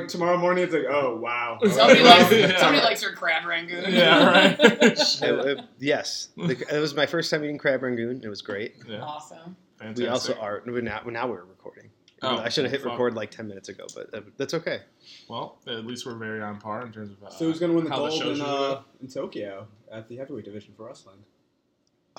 ribs. mentions like tomorrow morning, it's like, oh wow. Somebody likes Yeah. somebody likes their crab rangoon. Yeah, right. It- it- yes, The- it was my first time eating crab rangoon. It was great. Yeah, Awesome. fantastic. We also are we're now, now we're recording. Oh, I should have hit fuck. record like ten minutes ago, but uh, that's okay. Well, at least we're very on par in terms of. Uh, So who's gonna win the gold shows in, uh, in Tokyo at the heavyweight division for wrestling?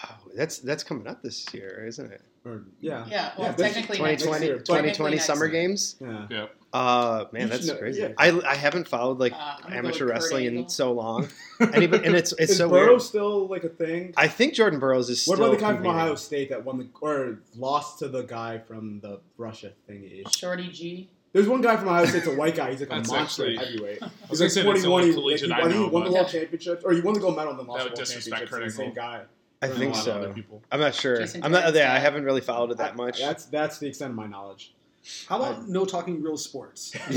Oh, that's that's coming up this year, isn't it? Or yeah, Yeah, well, this- technically 2020, year, 2020 Technically Summer year. Games. yeah. Yeah. Uh, man, that's know- crazy. yeah. I, I haven't followed like Uh, I'm gonna go amateur wrestling in so long. Anybody, and it's it's Is so Burrow weird. still like a thing? I think Jordan Burroughs is What still. about the guy from. Ohio State that won the or lost to the guy from the Russia thingy? Shorty G. There's one guy from Ohio State's a white guy. He's like a monster actually- heavyweight. He's like say 41. He, like, collegiate he, I I he won the world championships, or he won the gold medal in the lost world disrespect championships. Kurt It's the same guy. I think a lot of so. I'm not sure. Jason I'm not. Yeah, I haven't really followed it that I- much. That's that's the extent of my knowledge. How about no talking real sports?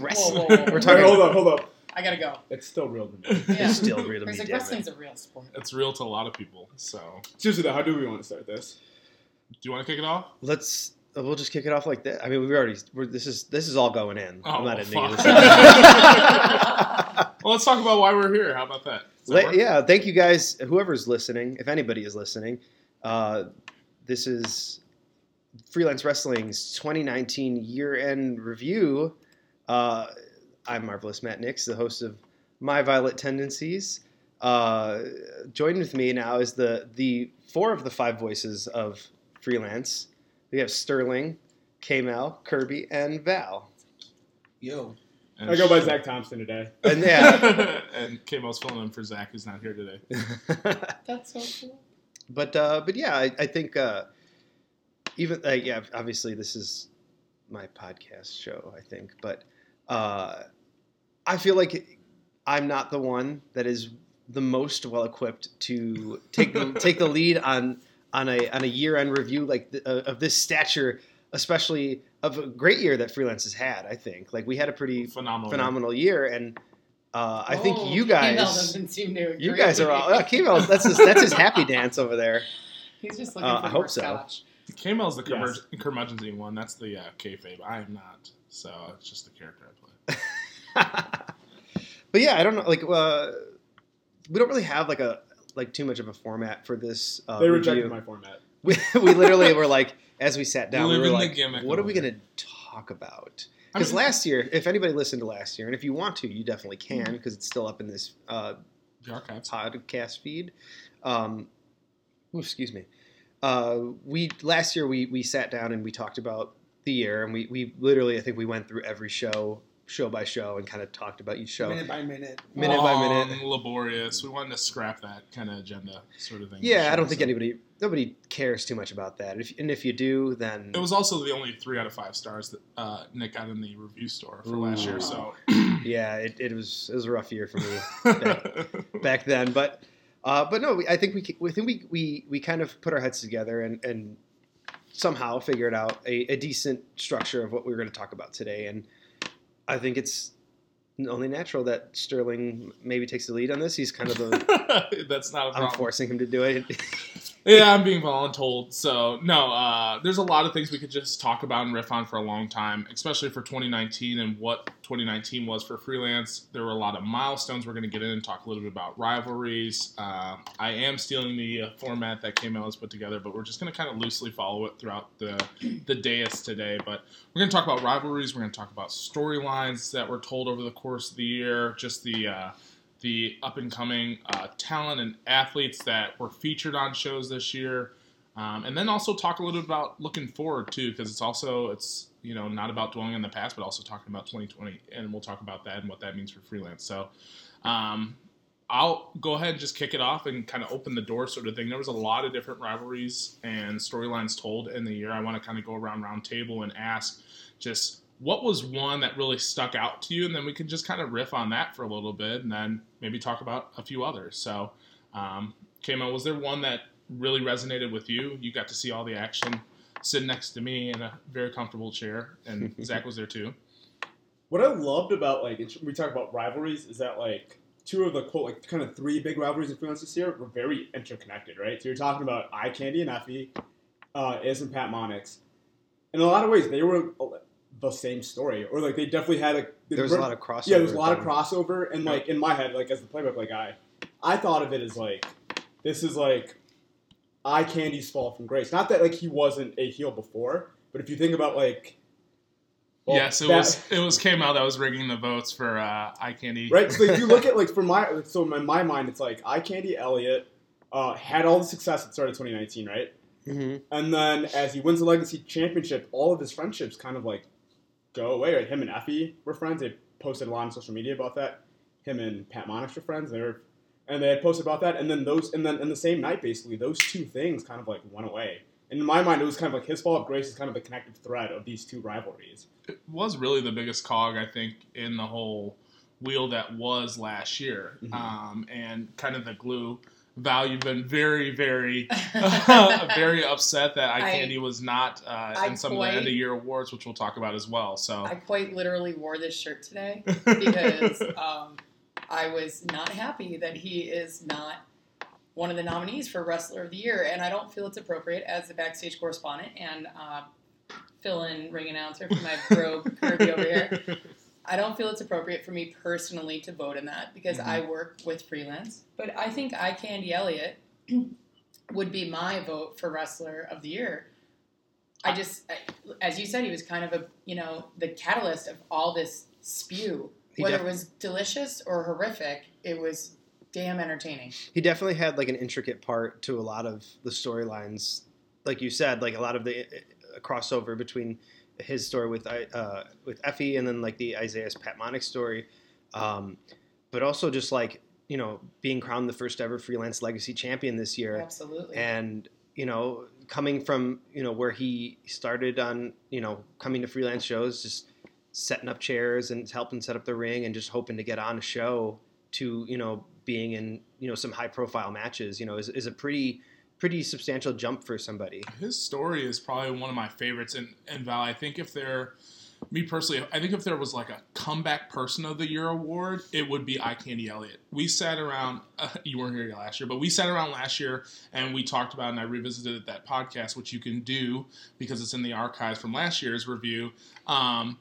Wrestling. Whoa, whoa, whoa. We're Wait, talking. hold up, hold up. I gotta go. It's still real to me. Yeah. It's still real to me. like, damn it. wrestling's a real sport. It's real to a lot of people. So, Seriously, though, how do we want to start this? do you want to kick it off? Let's. uh, We'll just kick it off like that. I mean, we've already. We're, this is this is all going in. Oh, I'm not well, ending fuck. this. Well, let's talk about why we're here. How about that? That Le- yeah, thank you guys. Whoever's listening, if anybody is listening, uh, this is Freelance Wrestling's 2019 year-end review. Uh, I'm Marvelous Matt Nix, the host of My Violet Tendencies. Uh, joined with me now is the the four of the five voices of Freelance. We have Sterling, K-Mal, Kirby, and Val. Yo, And I go by Zach Thompson today. And yeah, and K-Mo's filling in for Zach, who's not here today. That's so cool. but uh, but yeah, I, I think uh, even uh, yeah, obviously this is my podcast show. I think, but uh, I feel like I'm not the one that is the most well equipped to take the, take the lead on on a on a year end review like th- uh, of this stature, especially of a great year that freelance has had. I think like we had a pretty Phenomenal. phenomenal year, and uh, I think Oh, you guys. seem to agree. You guys are all. Uh, Kimo, that's his, that's his happy dance over there. He's just looking Uh, for I more hope so. Scotch. K-Mel's the Yes. curmud- curmudgeonly one. That's the uh, kayfabe. I am not. So it's just the character I play. but yeah, I don't know. Like, uh, we don't really have like a like too much of a format for this. Uh, They rejected review. my format. We, we literally were like, as we sat down, we were like, what are we going to talk about? I Because mean- last year, if anybody listened to last year, and if you want to, you definitely can, because it's still up in this uh, The archives. podcast feed. Um, ooh, excuse me. Uh, we last year we we sat down and we talked about the year, and we we literally I think we went through every show show by show and kind of talked about each show. minute by minute. Minute by minute. laborious. We wanted to scrap that kind of agenda sort of thing. Yeah, I don't think so- anybody nobody cares too much about that. If, and if you do, then It was also the only three out of five stars that uh, Nick got in the review store for last year. So yeah, it, it was it was a rough year for me back then. But uh, but no, we, I think we we think we, we we kind of put our heads together and and somehow figured out a, a decent structure of what we were going to talk about today. And I think it's only natural that Sterling maybe takes the lead on this. He's kind of the that's not a I'm problem. forcing him to do it. Yeah, I'm being voluntold. So no, uh, there's a lot of things we could just talk about and riff on for a long time, especially for 2019 and what 2019 was for freelance. There were a lot of milestones we're going to get in and talk a little bit about rivalries. Uh, I am stealing the uh, format that KML has put together, but we're just going to kind of loosely follow it throughout the the dais today. But we're going to talk about rivalries. We're going to talk about storylines that were told over the course of the year. Just the uh, the up and coming uh, talent and athletes that were featured on shows this year, um, and then also talk a little bit about looking forward too, because it's also it's you know not about dwelling in the past, but also talking about 2020, and we'll talk about that and what that means for freelance. So. Um, I'll go ahead and just kick it off and kind of open the door, sort of thing. There was a lot of different rivalries and storylines told in the year. I want to kind of go around round table and ask just what was one that really stuck out to you, and then we can just kind of riff on that for a little bit, and then maybe talk about a few others. So, um, Kamo, was there one that really resonated with you? You got to see all the action, sitting next to me in a very comfortable chair, and Zach was there too. What I loved about like we talk about rivalries is that like two of the quote like kind of three big rivalries in freelance this year were very interconnected, right? So you're talking about Eye Candy and Effie, uh, Iz and Pat Monix. In a lot of ways, they were the same story, or like they definitely had a. There was a lot of crossover. yeah, there was a lot of crossover, and like in my head, like as the play-by-play guy, I thought of it as like this is like eye candy's fall from grace. Not that like he wasn't a heel before, but if you think about like well, yes, it that- was it was came out that was rigging the votes for uh, eye candy. right. So if you look at like for my so in my mind, it's like eye candy Elliott uh, had all the success at the start of 2019, right? Mhm. And then as he wins the legacy championship, all of his friendships kind of like go away. Right? Him and Effie were friends. They posted a lot on social media about that. Him and Pat Monix were friends. They were, and they had posted about that. And then those, and then in the same night, basically, those two things kind of like went away. And in my mind, it was kind of like his fall of grace is kind of the connective thread of these two rivalries. It was really the biggest cog I think in the whole wheel that was last year, Mhm. um, and kind of the glue. Val, you've been very, very, very upset that Eye I- Candy was not uh, in some of the end of year awards, which we'll talk about as well. So, I quite literally wore this shirt today because um, I was not happy that he is not one of the nominees for Wrestler of the Year, and I don't feel it's appropriate as the backstage correspondent and uh, fill-in ring announcer for my bro Kirby over here. I don't feel it's appropriate for me personally to vote in that because I work with freelance. But I think I Candy Elliott would be my vote for Wrestler of the Year. I just, I, as you said, he was kind of a you know the catalyst of all this spew. He Whether def- it was delicious or horrific, it was damn entertaining. He definitely had like an intricate part to a lot of the storylines, like you said, like a lot of the uh, crossover between his story with uh, with Effie and then like the Isaiah's Pat Monix story, um, but also just like you know being crowned the first ever freelance legacy champion this year, Absolutely. and you know coming from you know where he started on you know coming to freelance shows just setting up chairs and helping set up the ring and just hoping to get on a show to you know being in you know some high profile matches you know is, is a pretty pretty substantial jump for somebody his story is probably one of my favorites. And, and Val, I think if there, me personally, I think if there was like a comeback person of the year award, it would be Eye Candy Elliott. We sat around, uh, you weren't here last year, but we sat around last year and we talked about, and I revisited that podcast, which you can do because it's in the archives from last year's review. Um,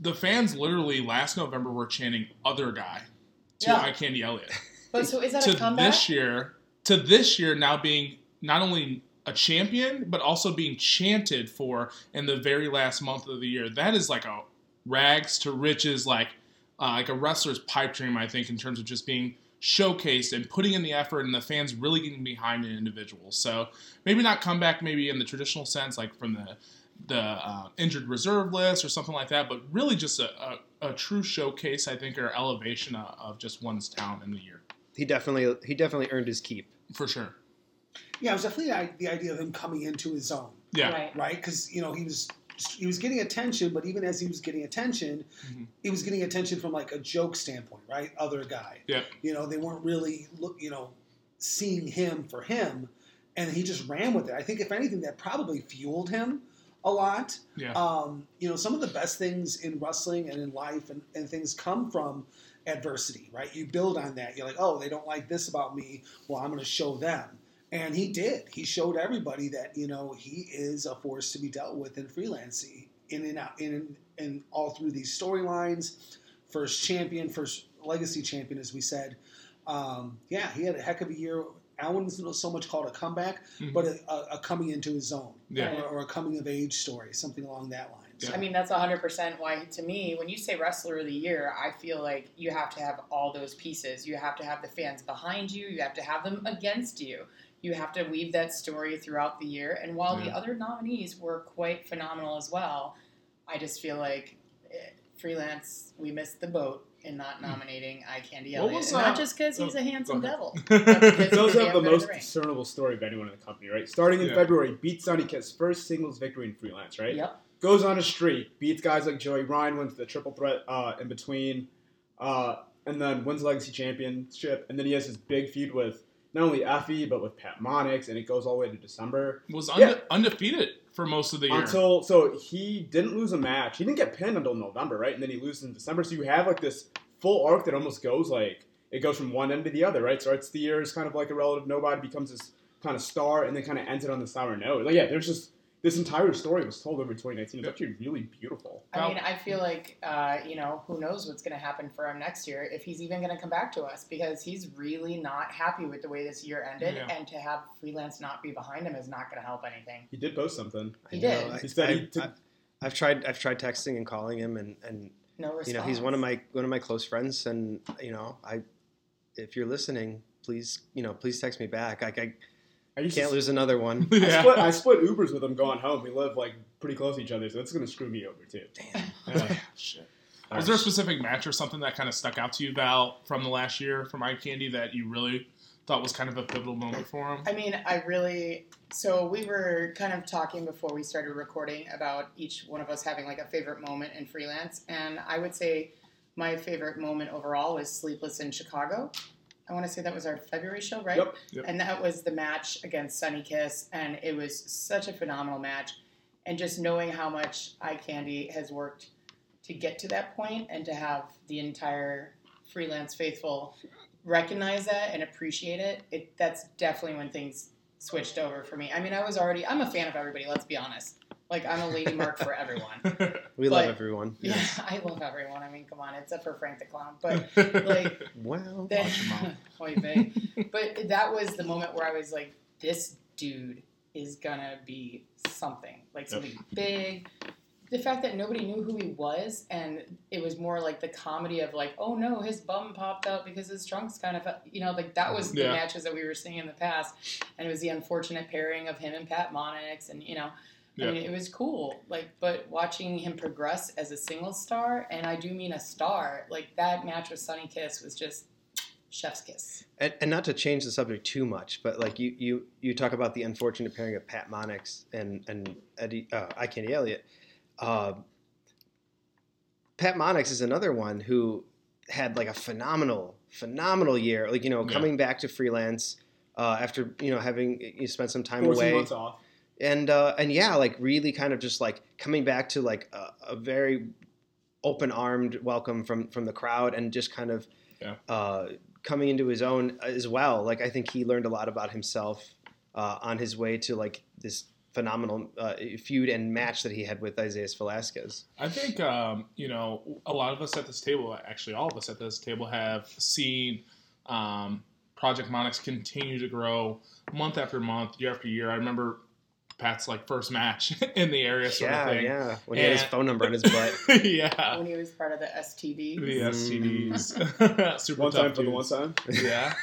the fans literally last November were chanting "other guy" to Yeah. Eye Candy Elliott but so is that a comeback? this year to this year now being not only a champion but also being chanted for in the very last month of the year. That is like a rags to riches like uh, like a wrestler's pipe dream i think in terms of just being showcased and putting in the effort and the fans really getting behind an individual. So maybe not come back maybe in the traditional sense like from the the uh, injured reserve list or something like that but really just a, a, a true showcase i think or elevation of, of just one's talent in the year. He definitely he definitely earned his keep for sure Yeah, it was definitely the, the idea of him coming into his own, Yeah. Right. right? Because you know he was he was getting attention, but even as he was getting attention, Mhm. he was getting attention from like a joke standpoint, right? Other guy. Yeah. You know, they weren't really look, you know, seeing him for him, and he just ran with it. I think if anything, that probably fueled him a lot. Yeah. Um, you know, some of the best things in wrestling and in life and, and things come from adversity, right? You build on that. You're like, oh, they don't like this about me. Well, I'm going to show them. And he did. He showed everybody that you know he is a force to be dealt with in freelancing, in and out, in and all through these storylines. First champion, first legacy champion, as we said. Um, yeah, he had a heck of a year. I wouldn't so much call it a comeback, Mhm. but a, a, a coming into his own, Yeah. or, or a coming of age story, something along that line. So- I mean, that's 100% why, to me, when you say wrestler of the year, I feel like you have to have all those pieces. You have to have the fans behind you, you have to have them against you. You have to weave that story throughout the year. And while the other nominees were quite phenomenal as well, I just feel like eh, freelance, we missed the boat in not nominating Eye Candy What Elliott. was, And not uh, just because he's oh, a handsome devil. Those because He he's does a have the most ring. discernible story of anyone in the company, right? Starting in Yeah. February, beats Sonny Kiss first singles victory in freelance, right? Yep. Goes on a streak, beats guys like Joey Ryan, wins the triple threat uh, in between, uh, and then wins the Legacy Championship, and then he has his big feud with not only Effie but with Pat Monix, and it goes all the way to December was Yeah. undefeated for most of the year. until so he didn't lose a match. He didn't get pinned until November, right? And then he loses in December. So you have like this full arc that almost goes like it goes from one end to the other, right? Starts the year as kind of like a relative nobody, becomes this kind of star, and then kind of ends it on the sour note. Like yeah, there's just this entire story was told over 2019. It's actually really beautiful. I mean, I feel like uh, you know who knows what's going to happen for him next year if he's even going to come back to us because he's really not happy with the way this year ended, Yeah. and to have freelance not be behind him is not going to help anything. He did post something. He I did. know, I- He said he I- took- I- I've tried. I've tried texting and calling him, and and No response. you know he's one of my one of my close friends, and you know I, if you're listening, please you know please text me back. Like I I used can't to, lose another one. I, split, I split Ubers with him going home. We live like pretty close to each other, so that's gonna screw me over too. Yeah. Shit. Was there a specific match or something that kind of stuck out to you, Val, from the last year from Eye Candy that you really thought was kind of a pivotal moment for him? I mean, I really. So we were kind of talking before we started recording about each one of us having like a favorite moment in freelance, and I would say my favorite moment overall was Sleepless in Chicago. I want to say that was our February show, right? Yep. Yep. And that was the match against Sonny Kiss, and it was such a phenomenal match. And just knowing how much Eye Candy has worked to get to that point, and to have the entire freelance faithful recognize that and appreciate it, it that's definitely when things switched over for me. I mean, I was already I'm a fan of everybody. Let's be honest. Like I'm a lady mark for everyone. We love everyone. Yeah, I love everyone. I mean, come on, except for Frank the Clown. But like, Well, then, Watch your mouth. Oy but that was the moment where I was like, this dude is gonna be something like something big. The fact that nobody knew who he was, and it was more like the comedy of like, oh no, his bum popped out because his trunks kind of, you know, like that was the Yeah. matches that we were seeing in the past, and it was the unfortunate pairing of him and Pat Monix, and you know, Yeah. I mean, it was cool. Like, but watching him progress as a single star, and I do mean a star, like that match with Sonny Kiss was just chef's kiss. and, and not to change the subject too much, but like you you you talk about the unfortunate pairing of Pat Monix and and Eddie uh, I Candy Elliott. Uh, Pat Monix is another one who had like a phenomenal phenomenal year. Like you know Yeah. coming back to freelance uh, after you know having you spent some time 14 away months off. And uh, and yeah, like really kind of just like coming back to like a, a very open armed welcome from from the crowd and just kind of Yeah. uh, coming into his own as well. Like I think he learned a lot about himself uh, on his way to like this phenomenal uh, feud and match that he had with Isaiah Velasquez. I think um, you know a lot of us at this table, actually all of us at this table, have seen um, Project Monix continue to grow month after month, year after year. I remember Pat's like first match in the area, sort yeah, of thing. yeah. When he had his phone number on his butt. yeah, When he was part of the STD. the Mm. STDs, super One tough time for the one time. Yeah,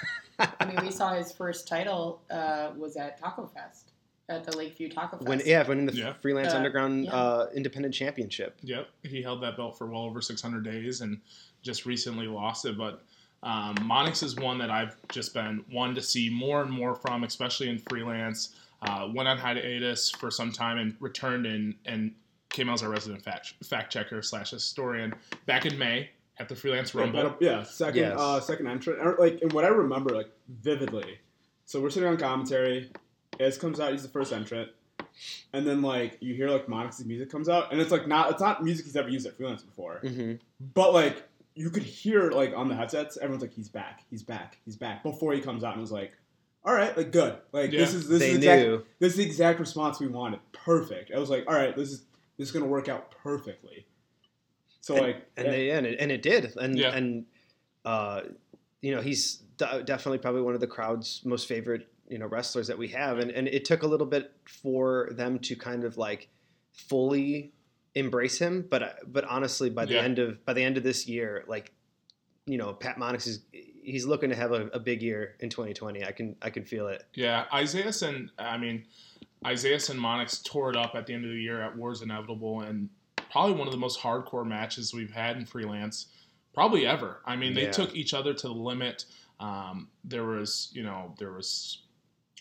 I mean, we saw his first title uh, was at Taco Fest, at the Lakeview Taco Fest. when yeah, winning the Yeah. freelance Uh, underground yeah. uh, independent championship. Yep, he held that belt for well over 600 days and just recently lost it. But um, Monix is one that I've just been one to see more and more from, especially in freelance. Uh, went on hiatus for some time and returned in and came out as our resident fact, fact checker slash historian back in May at the Freelance Yeah, Rumble. but, yeah, second, Yes. uh, second entrant. Like, and what I remember, like vividly. So we're sitting on commentary. Ez comes out. He's the first entrant, and then like you hear like Monix's music comes out, and it's like not it's not music he's ever used at freelance before, hmm but like you could hear like on the headsets, everyone's like he's back, he's back, he's back before he comes out, and it was like, all right, like good, like this is this They is exact, knew. this is the exact response we wanted, perfect. I was like, all right, this is this is gonna work out perfectly. So and, like, and they and it, and it did and Yeah. and uh, you know he's de- definitely probably one of the crowd's most favorite you know wrestlers that we have and and it took a little bit for them to kind of like fully embrace him but but honestly by the Yeah. end of by the end of this year like you know Pat Monix is he's looking to have a, a big year in 2020 I can I can feel it Yeah, Isaiah and I mean, Isaiah and Monix tore it up at the end of the year at Wars Inevitable, and probably one of the most hardcore matches we've had in freelance, probably ever. I mean, they Yeah. took each other to the limit. Um, there was, you know, there was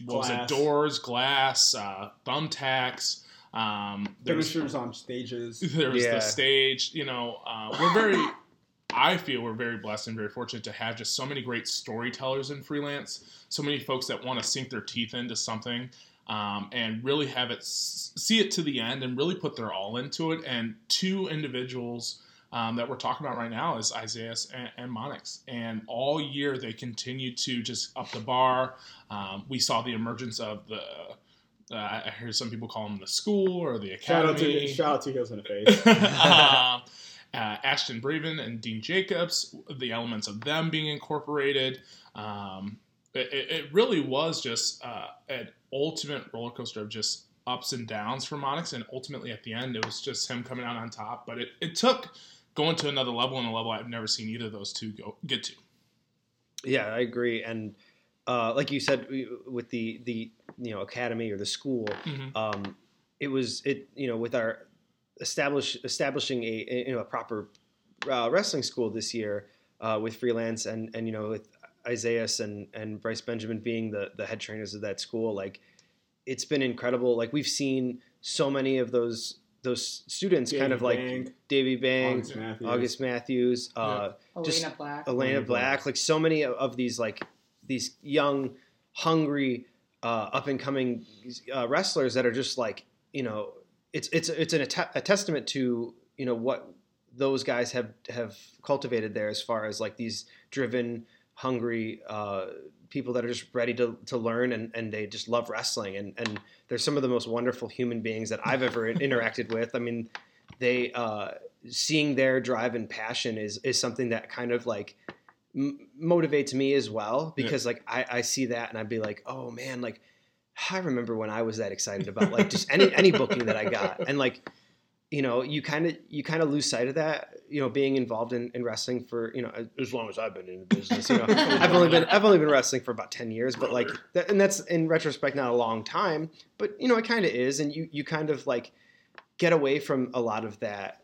what was it? Doors, glass, uh, thumbtacks. Um, there was finishers on stages. there was Yeah. the stage. You know, uh, we're very. I feel we're very blessed and very fortunate to have just so many great storytellers in freelance. So many folks that want to sink their teeth into something um, and really have it see it to the end and really put their all into it. And two individuals um, that we're talking about right now is Isaiah and, and Monix. And all year they continue to just up the bar. Um, we saw the emergence of the Uh, I hear some people call them the school or the Shout out academy. to shout out to Heels in the Face. uh, uh, Ashton Braven and Dean Jacobs, the elements of them being incorporated. Um, it, it really was just uh, an ultimate roller coaster of just ups and downs for Monix, and ultimately at the end, it was just him coming out on top. But it, it took going to another level and a level I've never seen either of those two go get to. Yeah, I agree. And uh, like you said, with the the you know academy or the school, Mhm. um, it was it you know with our establish establishing a, a you know a proper uh, wrestling school this year uh, with freelance and and you know with Isaiah and and Bryce Benjamin being the the head trainers of that school, like it's been incredible. Like we've seen so many of those those students kind Davey of like Bang, Davy Bang, August Matthews. August Matthews, uh, Elena Just- Black. Elena Elena Black, Black. like so many of, of these like these young, hungry, uh, up and coming uh, wrestlers that are just like you know it's it's it's an, a, a testament to you know what those guys have have cultivated there as far as like these driven, hungry uh, people that are just ready to, to learn and, and they just love wrestling and and they're some of the most wonderful human beings that I've ever interacted with. I mean, they uh, seeing their drive and passion is is something that kind of like m- motivates me as well because like I, I see that and I'd be like, oh man, like I remember when I was that excited about like just any any booking that I got and like you know you kind of you kind of lose sight of that you know being involved in, in wrestling for you know as long as I've been in the business you know I've only been I've only been wrestling for about 10 years but like that, and that's in retrospect not a long time but you know it kind of is and you you kind of like get away from a lot of that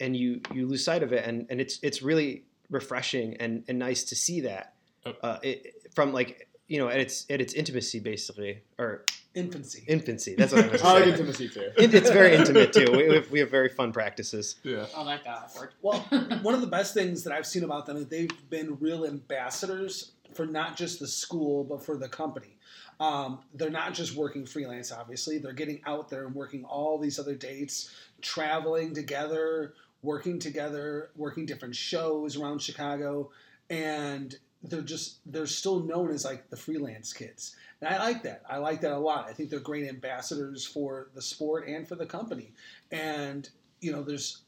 and you you lose sight of it and and it's it's really refreshing and and nice to see that Oh. uh, it, from like you know at its at its intimacy basically or Infancy. infancy that's what I was I like intimacy too. It- it's very intimate too we, we have, we have very fun practices Yeah. Oh, that got awkward. Well, one of the best things that I've seen about them is they've been real ambassadors for not just the school but for the company. Um, they're not just working freelance, obviously. They're getting out there and working all these other dates, traveling together, working together, working different shows around Chicago, and they're just they're still known as like the freelance kids. And I like that. I like that a lot. I think they're great ambassadors for the sport and for the company. And you know, there's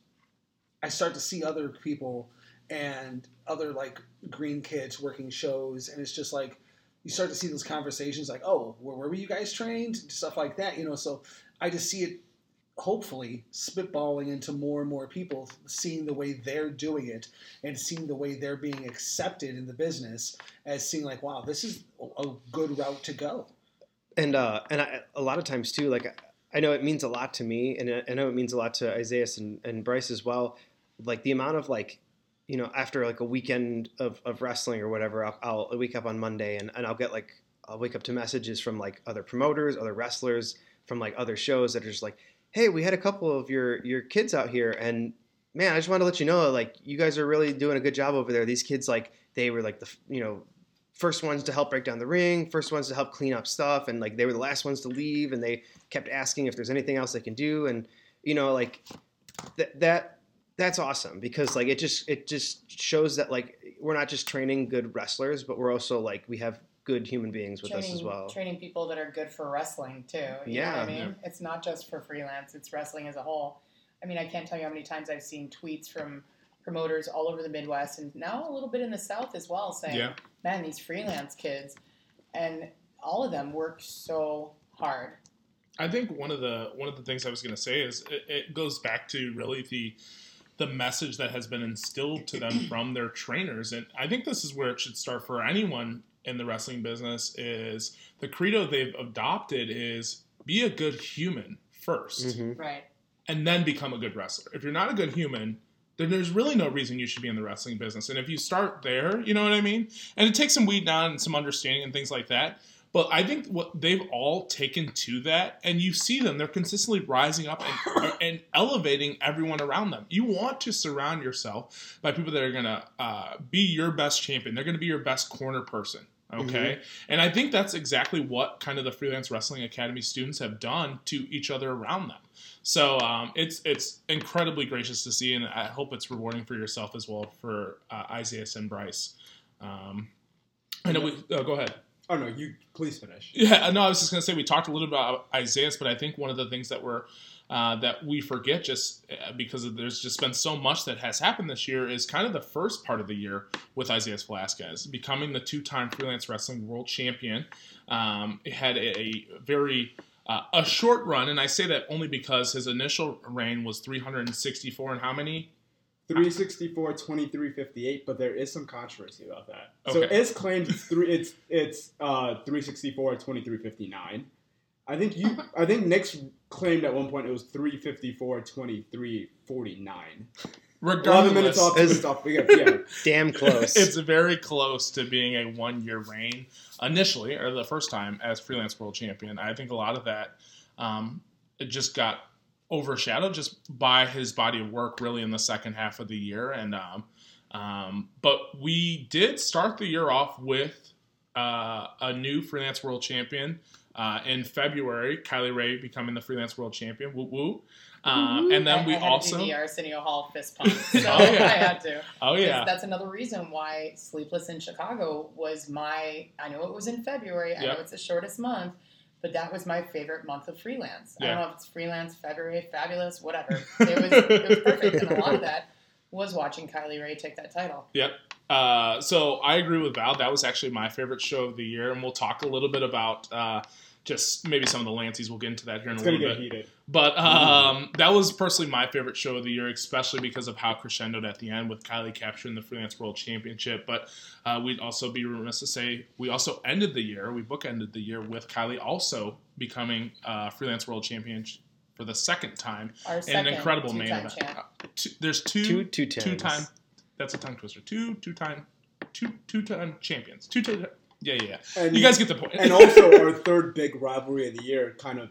I start to see other people and other like green kids working shows, and it's just like you start to see those conversations like, oh, where, where were you guys trained? Stuff like that, you know. So I just see it hopefully spitballing into more and more people seeing the way they're doing it and seeing the way they're being accepted in the business as seeing like, wow, this is a good route to go. and uh and I, a lot of times too like I know it means a lot to me and I- know it means a lot to Isaiah and, and Bryce as well like the amount of like you know after like a weekend of, of wrestling or whatever I'll, I'll wake up on Monday and, and I'll get like I'll wake up to messages from like other promoters other wrestlers from like other shows that are just like hey we had a couple of your your kids out here and man I just want to let you know like you guys are really doing a good job over there. These kids like they were like the you know first ones to help break down the ring, first ones to help clean up stuff, and like they were the last ones to leave, and they kept asking if there's anything else they can do, and you know like that that that's awesome because like it just it just shows that like we're not just training good wrestlers, but we're also like we have good human beings with training, us as well. Training people that are good for wrestling too. You know what Yeah. I mean? It's not just for freelance, it's wrestling as a whole. I mean, I can't tell you how many times I've seen tweets from promoters all over the Midwest and now a little bit in the South as well saying, Yeah. man, these freelance kids, and all of them work so hard. I think one of the one of the things I was going to say is it, it goes back to really the the message that has been instilled to them from their trainers, and I think this is where it should start for anyone in the wrestling business. Is the credo they've adopted is be a good human 1st Mhm. Right. and then become a good wrestler. If you're not a good human, then there's really no reason you should be in the wrestling business. And if you start there, you know what I mean? And it takes some weed down and some understanding and things like that. But I think what they've all taken to that, and you see them, they're consistently rising up and, and elevating everyone around them. You want to surround yourself by people that are going to uh, be your best champion. They're going to be your best corner person. Okay. And I think that's exactly what kind of the Freelance Wrestling Academy students have done to each other around them. So um, it's it's incredibly gracious to see, and I hope it's rewarding for yourself as well for uh, Isaiah and Bryce. Um, I know we. Oh, go ahead. Oh no, you please finish. Yeah, no, I was just gonna say we talked a little bit about Isaiah, but I think one of the things that we're uh, that we forget just uh, because there's just been so much that has happened this year is kind of the first part of the year with Isaiah Velasquez becoming the two-time freelance wrestling world champion. Um, it had a, a very uh, a short run, and I say that only because his initial reign was 364 and how many 364, 23, 58, but there is some controversy about that. So Okay. it's claimed it's three it's it's uh 364, 23, 59. I think you I think Nick's claimed at one point it was 354, 23, 49. 11 regardless. minutes off, two Is- minutes off. We got, yeah. Damn close. it's very close to being a one year reign initially, or the first time as freelance world champion. I think a lot of that um, it just got overshadowed just by his body of work really in the second half of the year. And um, um, but we did start the year off with uh, a new freelance world champion. Uh, in February, Kylie Rae becoming the freelance world champion. Woo woo. Um, and then I, we I also, the Arsenio Hall fist pump, so Oh, yeah. I had to. oh yeah, That's another reason why Sleepless in Chicago was my. I know it was in February. I Yeah. know it's the shortest month, but that was my favorite month of freelance. I don't know if it's freelance, February, fabulous, whatever. It was it was perfect, and a lot of that was watching Kylie Rae take that title. Yep. Uh, so I agree with Val. That was actually my favorite show of the year, and we'll talk a little bit about uh, just maybe some of the Lanceys. We'll get into that here in It's a little get bit. heated. But um, that was personally my favorite show of the year, especially because of how crescendoed at the end with Kylie capturing the Freelance World Championship. But uh, we'd also be remiss to say we also ended the year, we bookended the year with Kylie also becoming uh, Freelance World Champion for the second time. Our And second an incredible main event. champ. Uh, two, there's two two two, two time. That's a tongue twister. Two two time, two two time champions. Two time. Yeah, yeah, yeah. And You guys get the point. and also our third big rivalry of the year kind of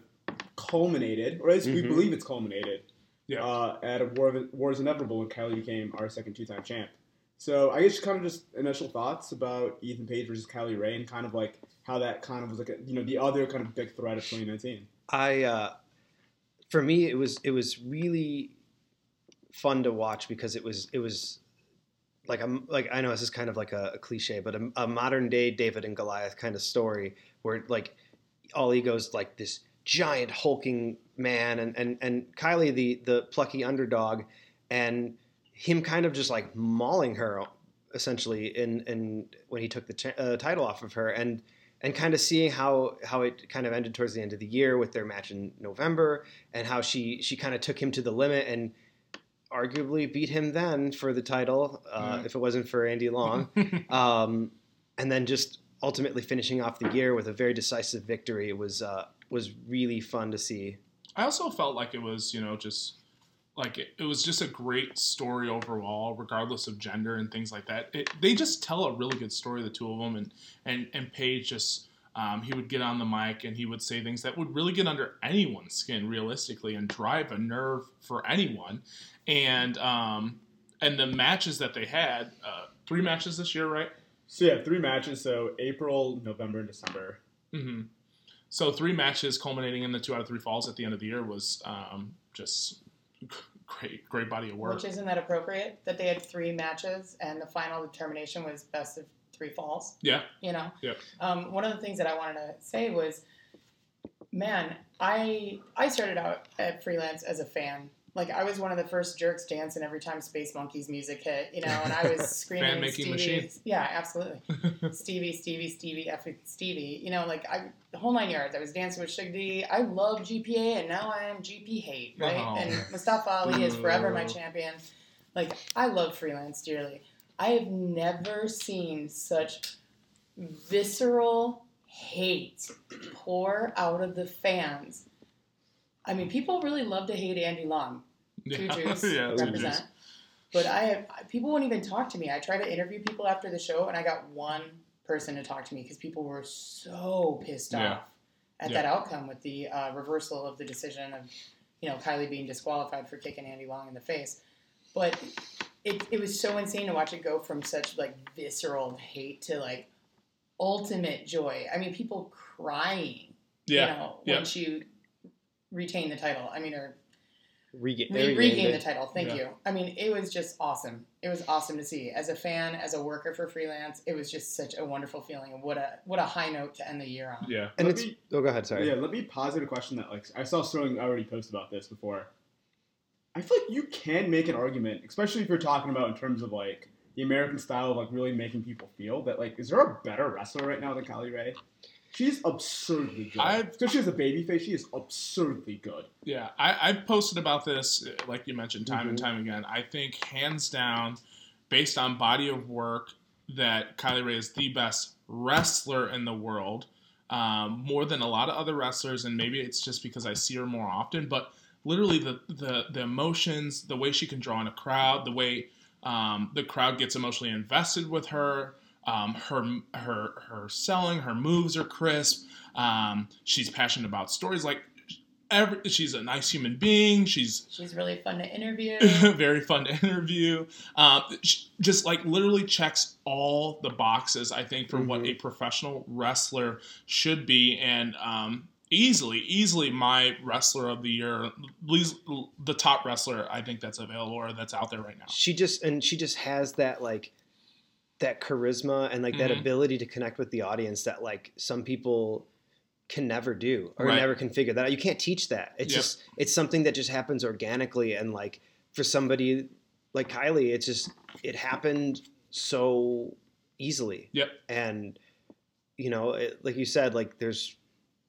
culminated, or at least we Mhm. believe it's culminated, Yeah. uh, at a War, of, War is Inevitable when Kylie became our second two-time champ. So I guess kind of just initial thoughts about Ethan Page versus Kylie Rae and kind of like how that kind of was like a, you know the other kind of big threat of 2019. I uh, for me it was it was really fun to watch because it was it was like a like I know this is kind of like a, a cliche, but a, a modern day David and Goliath kind of story where like all egos like this giant hulking man and and and Kylie the the plucky underdog and him kind of just like mauling her essentially in in when he took the cha- uh, title off of her. And and kind of seeing how how it kind of ended towards the end of the year with their match in November and how she she kind of took him to the limit and arguably beat him then for the title uh, Yeah. if it wasn't for Andy Long um, and then just ultimately finishing off the year with a very decisive victory was uh, was really fun to see. I also felt like it was, you know, just like it, it was just a great story overall, regardless of gender and things like that. It, they just tell a really good story, the two of them, and and and Page just. Um, he would get on the mic and he would say things that would really get under anyone's skin, realistically, and drive a nerve for anyone. And um, and the matches that they had, uh, three matches this year, right? So yeah, three matches. So April, November, and December. hmm So three matches culminating in the two out of three falls at the end of the year was um, just great, great body of work. Which isn't that appropriate that they had three matches and the final determination was best of three falls? Yeah. You know? Yep. Um, one of the things that I wanted to say was, man, I I started out at freelance as a fan. Like I was one of the first jerks dancing every time Space Monkeys music hit, you know, and I was screaming Stevie. machine. Yeah, absolutely. Stevie, Stevie, Stevie, effing Stevie. You know, like I, the whole nine yards. I was dancing with Suge D. I love GPA, and now I am GP hate, right? Oh. And Mustafa Ali is forever my champion. Like I love freelance dearly. I have never seen such visceral hate pour out of the fans. I mean, people really love to hate Andy Long two Jews yeah, represent. But I have people won't even talk to me. I try to interview people after the show, and I got one person to talk to me because people were so pissed Yeah. off at Yeah. that outcome with the uh, reversal of the decision of you know Kylie being disqualified for kicking Andy Long in the face. But it, it was so insane to watch it go from such like visceral hate to like ultimate joy. I mean, people crying Yeah. you know, yeah. once you retain the title. I mean, or Regain, Re- regain the title. Thank Yeah. you. I mean, it was just awesome. It was awesome to see. As a fan, as a worker for freelance, it was just such a wonderful feeling. And what a what a high note to end the year on. Yeah. And Let it's me- oh, go ahead. Sorry. Yeah, let me posit a question that like I saw Sterling already post about this before. I feel like you can make an argument, especially if you're talking about in terms of like the American style of like really making people feel that like is there a better wrestler right now than Kylie Rae? She's absurdly good. Because she has a baby face, she is absurdly good. Yeah, I, I've posted about this, like you mentioned, time and Mhm. time again. I think, hands down, based on body of work, that Kylie Rae is the best wrestler in the world, um, more than a lot of other wrestlers. And maybe it's just because I see her more often, but literally the the, the emotions, the way she can draw in a crowd, the way um, the crowd gets emotionally invested with her. Um, her her her selling, her moves are crisp. Um, she's passionate about stories. Like every, she's a nice human being. She's She's really fun to interview. very fun to interview. Um, sh- just like literally checks all the boxes. I think for what Mhm. a professional wrestler should be, and um, easily, easily my wrestler of the year, the top wrestler I think that's available or that's out there right now. she just and she just has that like that charisma and like that Mhm. ability to connect with the audience that like some people can never do or Right. never can figure that out. You can't teach that. It's Yep. just it's something that just happens organically and like for somebody like Kylie, it's just it happened so easily. Yep. And you know, it, like you said, like there's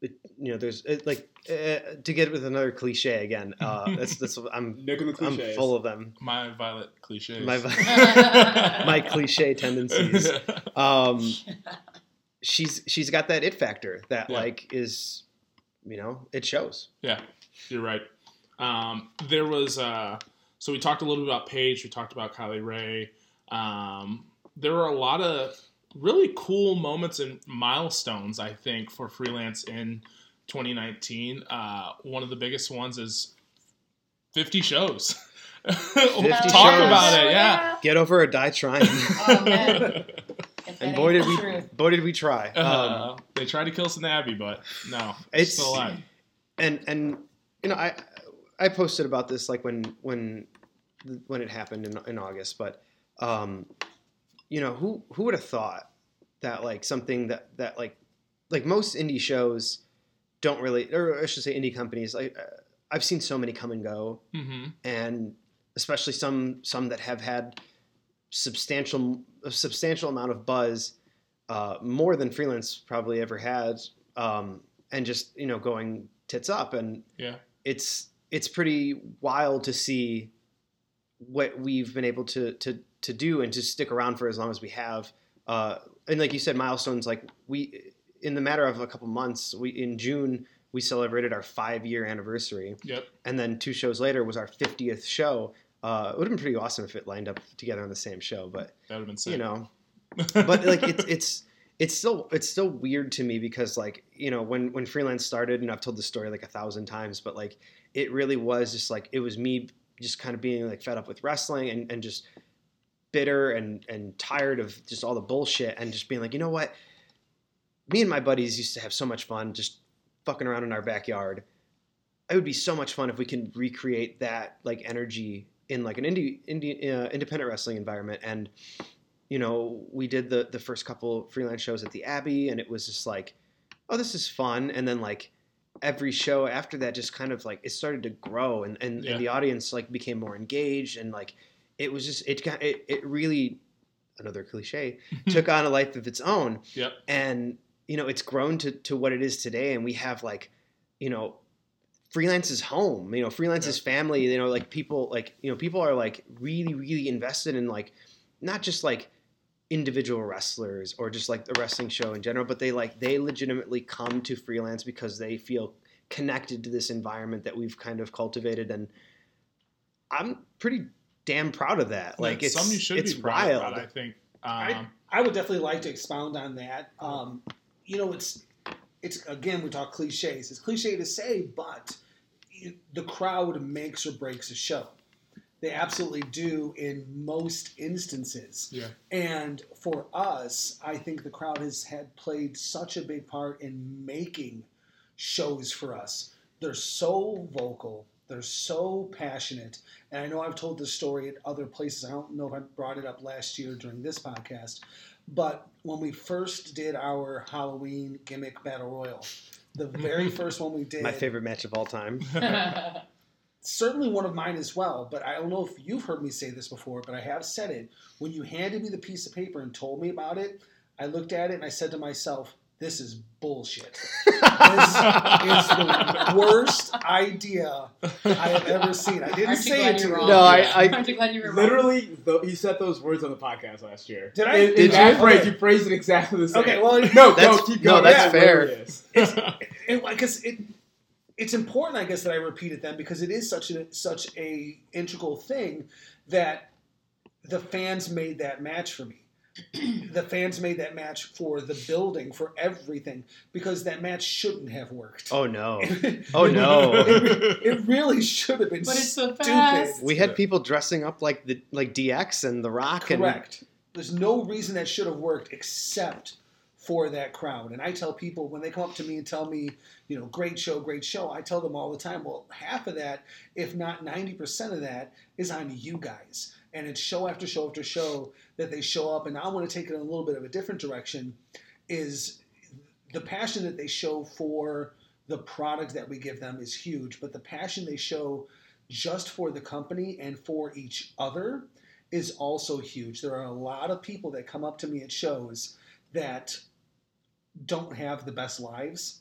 it, you know, there's it, like uh, to get with another cliche again. Uh, that's that's I'm Nick and the I'm full of them. My violet cliches. My my cliche tendencies. Um, she's she's got that it factor that Yeah. like is, you know, it shows. Yeah, you're right. Um, there was uh, so we talked a little bit about Page. We talked about Kylie Rae. Um, there were a lot of really cool moments and milestones. I think for freelance in 2019. Uh, one of the biggest ones is 50 shows. Talk shows. about it, yeah. Get over or die trying. Oh, and boy did we the truth. boy did we try. Um, Uh, they tried to kill us in the Abbey, but no, It's- it's still alive. and and you know I I posted about this like when when when it happened in, in August, but um, you know who who would have thought that like something that that like like most indie shows don't really or I should say indie companies like uh, I've seen so many come and go. Hmm and especially some some that have had substantial a substantial amount of buzz, uh, more than freelance probably ever had, um, and just you know going tits up, and Yeah. it's it's pretty wild to see what we've been able to to to do and to stick around for as long as we have. Uh, and like you said, milestones like we in the matter of a couple months, we in June we celebrated our five year anniversary Yep. and then two shows later was our 50th show. Uh, it would have been pretty awesome if it lined up together on the same show, but That would have been sick. you know, but like it's it's it's still it's still weird to me because like you know when when freelance started and I've told the story like a thousand times, but like it really was just like it was me just kind of being like fed up with wrestling and and just bitter and and tired of just all the bullshit and just being like you know what, me and my buddies used to have so much fun just fucking around in our backyard. It would be so much fun if we can recreate that like energy in like an indie, indie uh, independent wrestling environment. And you know, we did the the first couple freelance shows at the Abbey, and it was just like, oh, this is fun. And then like every show after that, just kind of like it started to grow, and and, Yeah. and the audience like became more engaged, and like it was just it got it it really another cliche took on a life of its own. Yep. and you know it's grown to, to what it is today. And we have like you know freelance is home you know freelance is family you know like people like you know people are like really really invested in like not just like individual wrestlers or just like the wrestling show in general but they like they legitimately come to freelance because they feel connected to this environment that we've kind of cultivated. And i'm pretty damn proud of that like Yeah, it's some you should it's be proud wild about. I think. Um, I, I would definitely like to expound on that. Um, you know, it's it's again we talk cliches. It's cliche to say, but you, the crowd makes or breaks a show. They absolutely do in most instances. yeah. And for us, I think the crowd has had played such a big part in making shows for us. They're so vocal. They're so passionate, and I know I've told this story at other places. I don't know if I brought it up last year during this podcast, but when we first did our Halloween gimmick battle royal, the very first one we did, My favorite match of all time. certainly one of mine as well. But I don't know if you've heard me say this before, but I have said it. When you handed me the piece of paper and told me about it, I looked at it and I said to myself, "This is bullshit. This is the worst idea I have ever seen." I didn't Aren't you say glad it to you're wrong? No, I, I Aren't you glad you were wrong? Literally, though, he said those words on the podcast last year. Did I? In, in Did that you? phrase, Okay. you phrased it exactly the same. Okay, well, no, That's- no, keep going. no, going. that's Yeah, fair. it is. it, like, 'cause it, it's important, I guess, that I repeat it then because it is such a such a integral thing that the fans made that match for me. The fans made that match for the building, for everything, because that match shouldn't have worked. oh no, oh no. it really should have been But it's the stupid. best. We had people dressing up like the like DX and The Rock and Correct. There's no reason that should have worked except for that crowd. And I tell people when they come up to me and tell me, you know, great show, great show, I tell them all the time, well, half of that, if not 90% of that, is on you guys. And it's show after show after show that they show up. And I want to take it in a little bit of a different direction is the passion that they show for the product that we give them is huge, but the passion they show just for the company and for each other is also huge. There are a lot of people that come up to me at shows that don't have the best lives,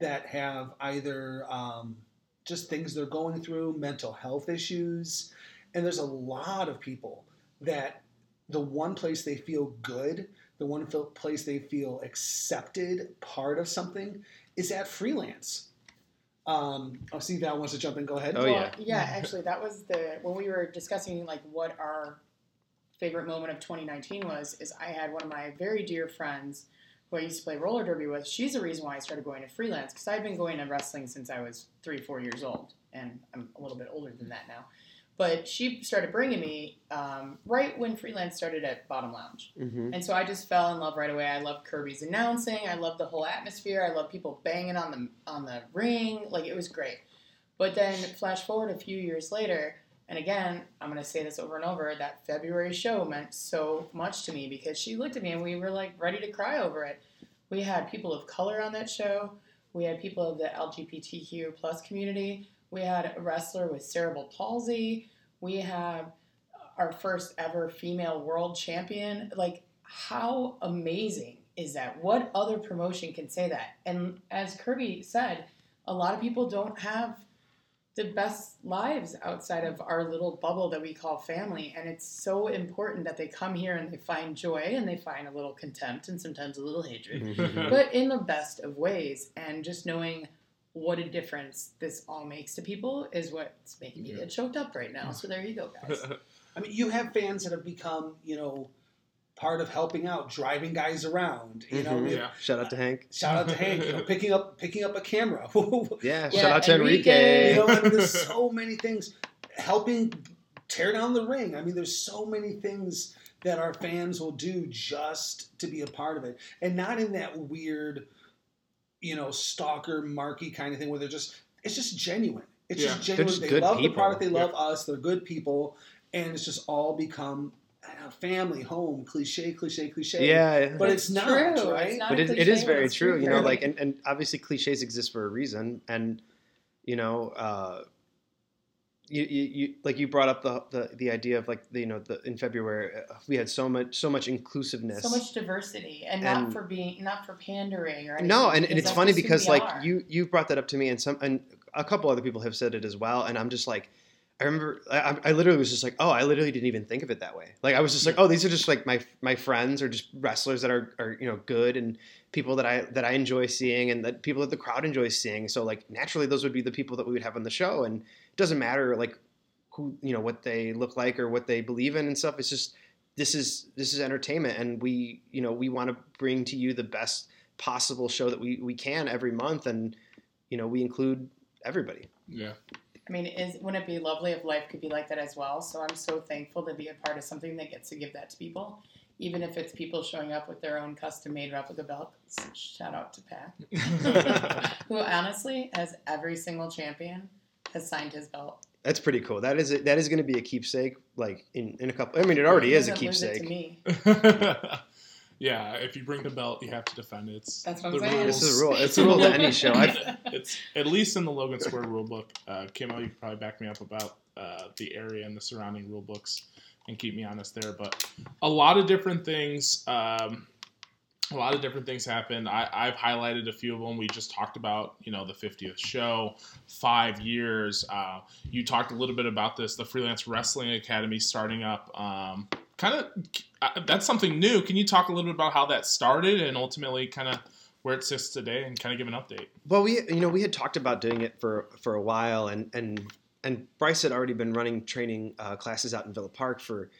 that have either um, just things they're going through, mental health issues, and there's a lot of people that the one place they feel good, the one place they feel accepted, part of something, is at freelance. Um, oh, see, Val wants to jump in. Go ahead. Oh, well, yeah. yeah. Actually, that was the when we were discussing like what our favorite moment of 2019 was. Is I had one of my very dear friends who I used to play roller derby with. She's the reason why I started going to freelance because I've been going to wrestling since I was three, four years old, and I'm a little bit older than that now. But she started bringing me um, right when freelance started at Bottom Lounge. Mhm. And so I just fell in love right away. I love Kirby's announcing. I love the whole atmosphere. I love people banging on the on the ring. Like it was great. But then flash forward a few years later, and again, I'm gonna say this over and over. That February show meant so much to me because she looked at me and we were like ready to cry over it. We had people of color on that show. We had people of the LGBTQ plus community. We had a wrestler with cerebral palsy. We had our first ever female world champion. Like, how amazing is that? What other promotion can say that? And as Kirby said, a lot of people don't have the best lives outside of our little bubble that we call family. And it's so important that they come here and they find joy and they find a little contempt and sometimes a little hatred Mhm. but in the best of ways. And just knowing what a difference this all makes to people is what's making me Yeah. get choked up right now. So there you go, guys. I mean, you have fans that have become, you know, part of helping out, driving guys around. You know, Mhm. we- Yeah. Shout out to Hank. shout out to Hank, you know, picking up picking up a camera. Yeah, Yeah, shout out to Enrique. Enrique. know, I mean, there's so many things helping tear down the ring. I mean, there's so many things that our fans will do just to be a part of it, and not in that weird, you know, stalker marky kind of thing where they're just it's just genuine. It's Yeah. just genuine. just they good love the product. They love us. They're good people, and it's just all become family, home, cliche, cliche, cliche. Yeah, But it's not, true. right? It's not but a it, it cliche, is but very it's true, you know. Like, and, and obviously cliches exist for a reason, and you know, uh, you, you, you like you brought up the, the the idea of like the, you know the in February uh, we had so much so much inclusiveness. so much diversity, and, And- not for being, not for pandering or anything. no, and, and it's funny because like are. you you brought that up to me, and some and a couple other people have said it as well, and I'm just like. I remember, I, I literally was just like, oh, I literally didn't even think of it that way. Like, I was just like, oh, these are just like my my friends or just wrestlers that are, are you know good and people that I that I enjoy seeing and that people that the crowd enjoys seeing. So like naturally, those would be the people that we would have on the show, and doesn't matter like who you know what they look like or what they believe in and stuff. It's just this is this is entertainment, and we you know we want to bring to you the best possible show that we we can every month, and you know we include everybody. yeah. I mean, is wouldn't it be lovely if life could be like that as well? So I'm so thankful to be a part of something that gets to give that to people, even if it's people showing up with their own custom-made replica belts. Shout out to Pat, who honestly has every single champion has signed his belt. That's pretty cool. That is that is going to be a keepsake. Like in, in a couple. I mean, it already He is a doesn't lose it to keepsake. yeah, if you bring the belt, you have to defend it. It's That's what the I'm saying. This is a rule. It's a rule to any show. I've, it's at least in the Logan Square rulebook. Uh, Kimo, you could probably back me up about uh, the area and the surrounding rule books and keep me honest there. But a lot of different things. Um, a lot of different things happened. I, I've highlighted a few of them. We just talked about, you know, the 50th show, five years. Uh, you talked a little bit about this, the Freelance Wrestling Academy starting up. Um, kind of, uh, that's something new. Can you talk a little bit about how that started and ultimately kind of where it sits today and kind of give an update? Well, we you know we had talked about doing it for for a while, and and and Bryce had already been running training uh, classes out in Villa Park for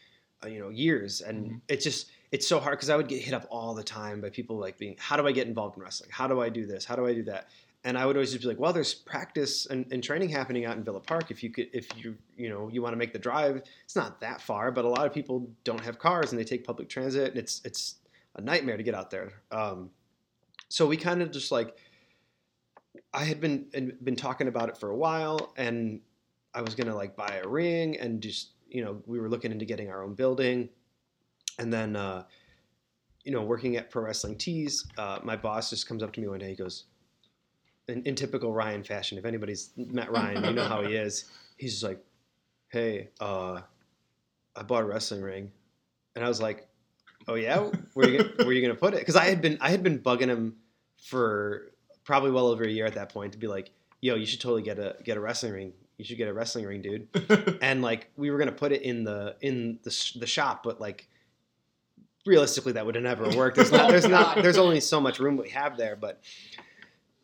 uh, you know years, and Mhm. it's just it's so hard because I would get hit up all the time by people like being, how do I get involved in wrestling? How do I do this? How do I do that? And I would always just be like, well, there's practice and, and training happening out in Villa Park. If you could, if you you know you want to make the drive, it's not that far, but a lot of people don't have cars and they take public transit, and it's it's a nightmare to get out there. Um, so we kind of just like I had been been talking about it for a while, and I was gonna like buy a ring, and just you know we were looking into getting our own building, and then uh, you know working at Pro Wrestling Tees, uh, my boss just comes up to me one day, he goes, in, in typical Ryan fashion, if anybody's met Ryan, you know how he is. He's just like, hey, uh, I bought a wrestling ring, and I was like, oh yeah, where you where you gonna put it? Because I had been I had been bugging him for probably well over a year at that point to be like, yo, you should totally get a get a wrestling ring. You should get a wrestling ring, dude. And like we were gonna put it in the in the the shop, but like realistically that would have never worked. There's not there's not there's only so much room we have there, but.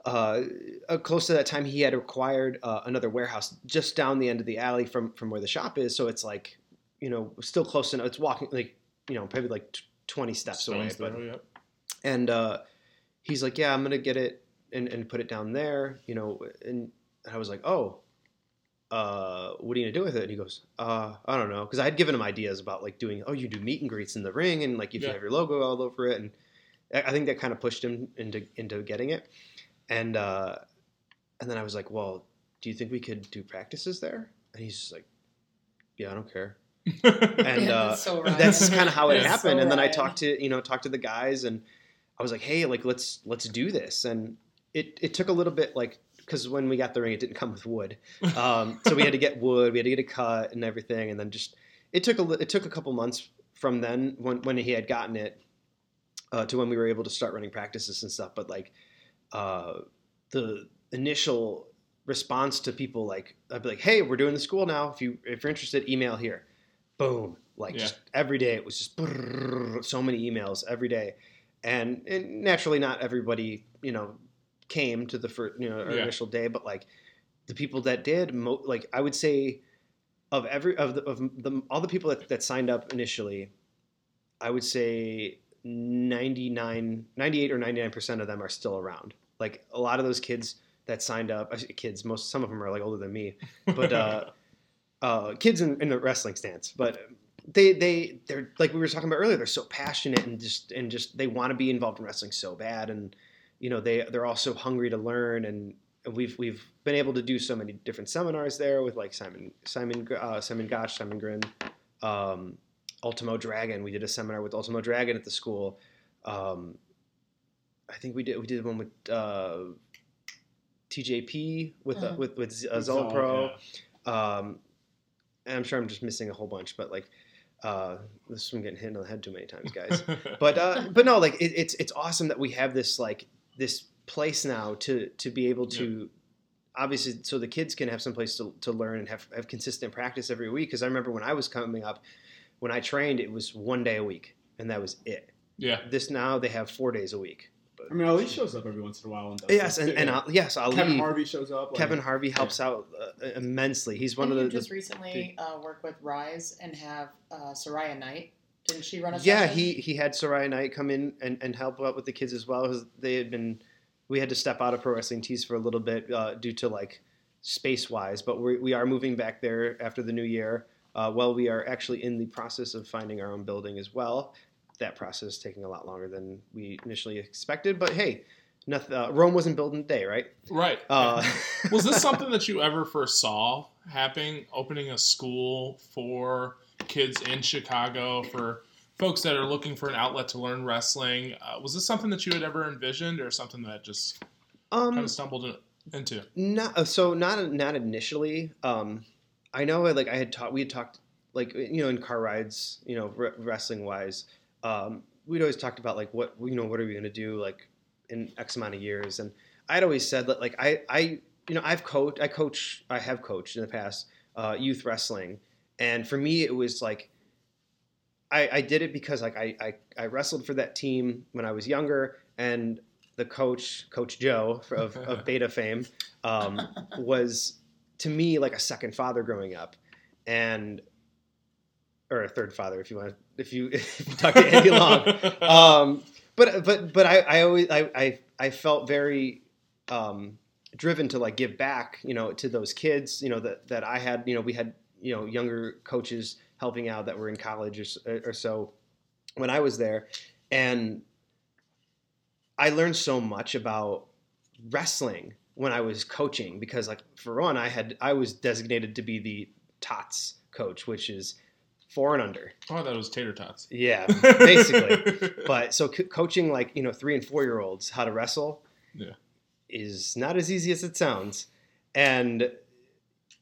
Uh, uh, close to that time, he had acquired uh, another warehouse just down the end of the alley from from where the shop is. So it's like, you know, still close enough. It's walking like, you know, maybe like t- twenty steps away. Stones But throw, yep. and uh, he's like, "Yeah, I'm gonna get it and, and put it down there," you know. And I was like, "Oh, uh, what are you gonna do with it?" And he goes, uh, "I don't know," because I had given him ideas about like doing, "Oh, you do meet and greets in the ring, and like if Yeah. you have your logo all over it," and I I think that kind of pushed him into into getting it. And uh, and then I was like, "Well, do you think we could do practices there?" And he's just like, "Yeah, I don't care." and Yeah, uh, that's so Ryan. that's kind of how it Yeah. happened. So and then I talked to you know talked to the guys, and I was like, hey, like let's let's do this. And it it took a little bit like because when we got the ring, it didn't come with wood, um, so we had to get wood, we had to get a cut and everything, and then just it took a it took a couple months from then when when he had gotten it uh, to when we were able to start running practices and stuff. But like uh, the initial response to people like I'd be like, hey, we're doing the school now. If you if you're interested, email here. Boom. Like Yeah. just every day it was just brrrr, so many emails every day. And, and naturally not everybody, you know, came to the first, you know, our Yeah. initial day, but like the people that did, mo- like I would say of every of the of the all the people that, that signed up initially, I would say 99 98 or 99% of them are still around. Like a lot of those kids that signed up, kids, most some of them are like older than me, but uh uh, kids in, in the wrestling stance, but they they they're like we were talking about earlier. They're so passionate and just and just they want to be involved in wrestling so bad, and you know they they're all so hungry to learn. And we've we've been able to do so many different seminars there with like Simon Simon uh, Simon Gotch, Simon Grimm, um, Ultimo Dragon. We did a seminar with Ultimo Dragon at the school. Um, I think we did we did one with uh, TJP with uh, Mhm. with with Z- uh, With Zol Zol, Pro. yeah. Um, and I'm sure I'm just missing a whole bunch, but like, uh, this is I'm getting hit on the head too many times, guys. but uh, but no, like it, it's it's awesome that we have this like this place now to to be able to obviously so the kids can have some place to, to learn and have, have consistent practice every week. Because I remember when I was coming up, when I trained, it was one day a week, and that was it. yeah. This now they have four days a week. I mean, Ali shows up every once in a while. And does Yes, and, and uh, yes, Ali, Kevin Harvey shows up. like- Kevin Harvey helps out uh, immensely. He's one Didn't of the, just the recently uh, work with Rise and have uh, Soraya Knight? Didn't she run a yeah session? he he had Soraya Knight come in and, and help out with the kids as well because they had been we had to step out of pro wrestling tees for a little bit uh, due to like space wise but we we are moving back there after the new year uh, well we are actually in the process of finding our own building as well that process is taking a lot longer than we initially expected but hey nothing. Uh, Rome wasn't built in a day, right? Right. Uh, was this something that you ever foresaw happening? Opening a school for kids in Chicago for folks that are looking for an outlet to learn wrestling. Uh, was this something that you had ever envisioned, or something that just um, kind of stumbled in, into? Not uh, so not not initially. Um, I know like I had talked we had talked like you know in car rides you know re- wrestling wise um, we'd always talked about like what you know what are we going to do like in X amount of years and I'd always said that like I I you know I've coached I coach I have coached in the past uh, youth wrestling and for me it was like I, I did it because like I, I I wrestled for that team when I was younger and the coach coach Joe of, of Beta fame um, was to me like a second father growing up. And or a third father if you want if you if you talk to Andy Long. Um, but but but I, I always I, I I felt very um, driven to like give back you know to those kids you know that that I had you know we had you know younger coaches helping out that were in college or, uh, or so when I was there and I learned so much about wrestling when I was coaching because like for one I had I was designated to be the tots coach which is four and under Oh, I thought it was tater tots. yeah basically but so co- coaching like you know three and four year olds how to wrestle Yeah. is not as easy as it sounds and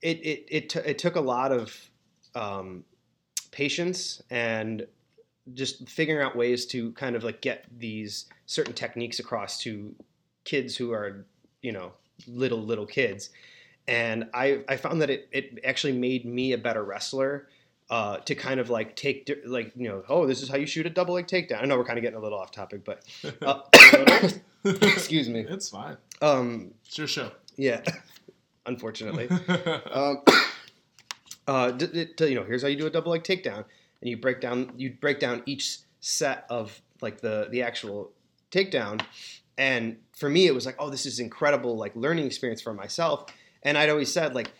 it it it, t- it took a lot of um, patience and just figuring out ways to kind of like get these certain techniques across to kids who are you know little little kids and i i found that it it actually made me a better wrestler uh, to kind of like take like you know oh this is how you shoot a double leg takedown. I know we're kind of getting a little off topic, but uh, excuse me. It's fine. Um, It's your show. yeah, unfortunately. Um, uh, you know, here's how you do a double leg takedown, and you break down you break down each set of like the the actual takedown, and for me it was like, oh, this is incredible like learning experience for myself. And I'd always said like,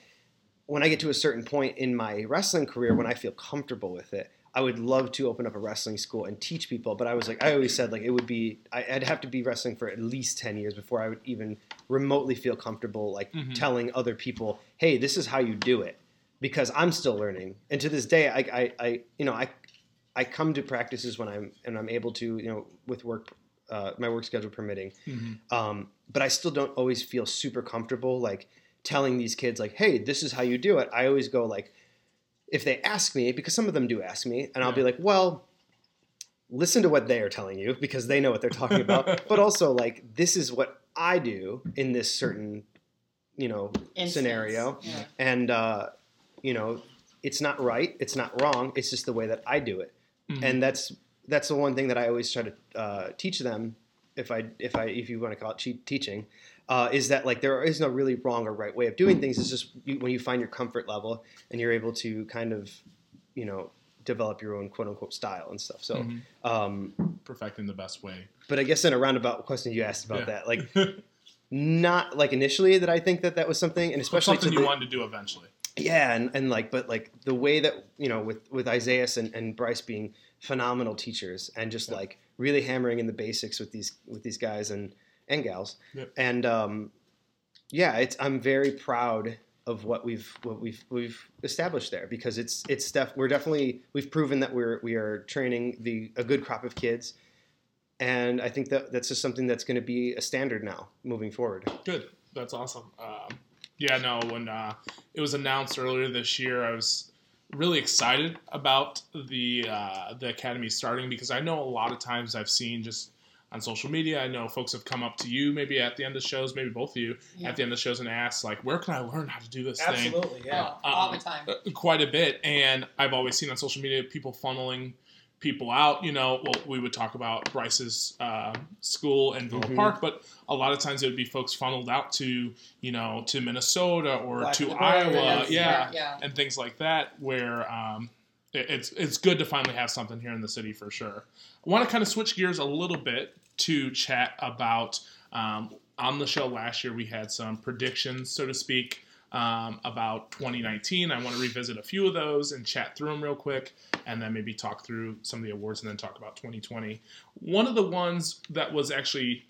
when I get to a certain point in my wrestling career, when I feel comfortable with it, I would love to open up a wrestling school and teach people. But I was like, I always said like it would be, I- I'd have to be wrestling for at least ten years before I would even remotely feel comfortable like Mhm. telling other people, hey, this is how you do it, because I'm still learning. And to this day, I, I, I you know, I, I come to practices when I'm and I'm able to, you know, with work, uh, my work schedule permitting. Mhm. Um, but I still don't always feel super comfortable like telling these kids like, hey, this is how you do it. I always go like, if they ask me, because some of them do ask me, and I'll be like, well, listen to what they are telling you because they know what they're talking about. but also like, this is what I do in this certain, you know, Instance. scenario Yeah. and uh, you know it's not right it's not wrong it's just the way that i do it Mhm. and that's that's the one thing that i always try to uh, teach them if i if i if you want to call it cheat teaching uh, is that like there is no really wrong or right way of doing things it's just you, when you find your comfort level and you're able to kind of you know develop your own quote unquote style and stuff so Mhm. um, Perfecting the best way. but i guess in a roundabout question you asked about Yeah. that like not like initially that i think that that was something and especially something you the- wanted to do eventually. yeah, and, and like, but like the way that you know, with with Isaiah and, and Bryce being phenomenal teachers, and just Yeah. like really hammering in the basics with these with these guys and and gals, Yep. and um, yeah, it's I'm very proud of what we've what we've we've established there because it's it's def- we're definitely we've proven that we're we are training the a good crop of kids, and I think that that's just something that's going to be a standard now moving forward. Good. That's awesome. Um, yeah, no, when uh, it was announced earlier this year, I was really excited about the uh, the academy starting because I know a lot of times I've seen just on social media. I know folks have come up to you maybe at the end of shows, maybe both of you Yeah. at the end of shows and asked like, "Where can I learn how to do this thing?" Absolutely, yeah. Oh, all Um, the time. uh, quite a bit and i've always seen on social media people funneling people out you know well we would talk about bryce's uh, school and villa Mhm. park but a lot of times it would be folks funneled out to you know to minnesota or Black to iowa yeah yeah. and things like that where um, it- it's it's good to finally have something here in the city for sure. I want to kind of switch gears a little bit to chat about um, on the show last year we had some predictions, so to speak, um, about 2019. I want to revisit a few of those and chat through them real quick, and then maybe talk through some of the awards and then talk about 2020. One of the ones that was actually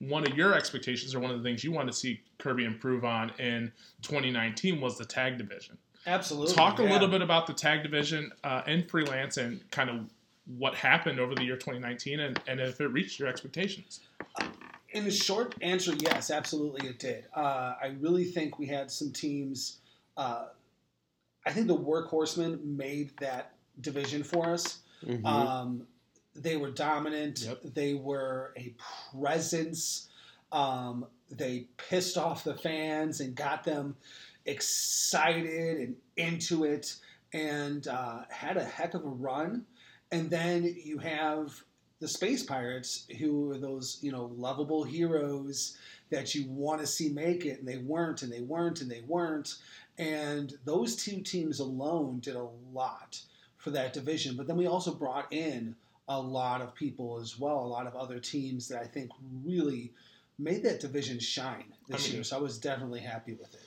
one of your expectations or one of the things you wanted to see Kirby improve on in 2019 was the tag division. Absolutely. Talk a yeah. little bit about the tag division uh, in freelance and kind of what happened over the year 2019 and, and if it reached your expectations. In the short answer, yes, absolutely it did. Uh, I really think we had some teams. Uh, I think the Workhorsemen made that division for us. Mhm. Um, they were dominant. Yep. They were a presence. Um, they pissed off the fans and got them excited and into it, and uh, had a heck of a run. And then you have the Space Pirates, who are those you know lovable heroes that you want to see make it, and they weren't, and they weren't, and they weren't. And those two teams alone did a lot for that division. But then we also brought in a lot of people as well, a lot of other teams that I think really made that division shine this I mean- year. So I was definitely happy with it.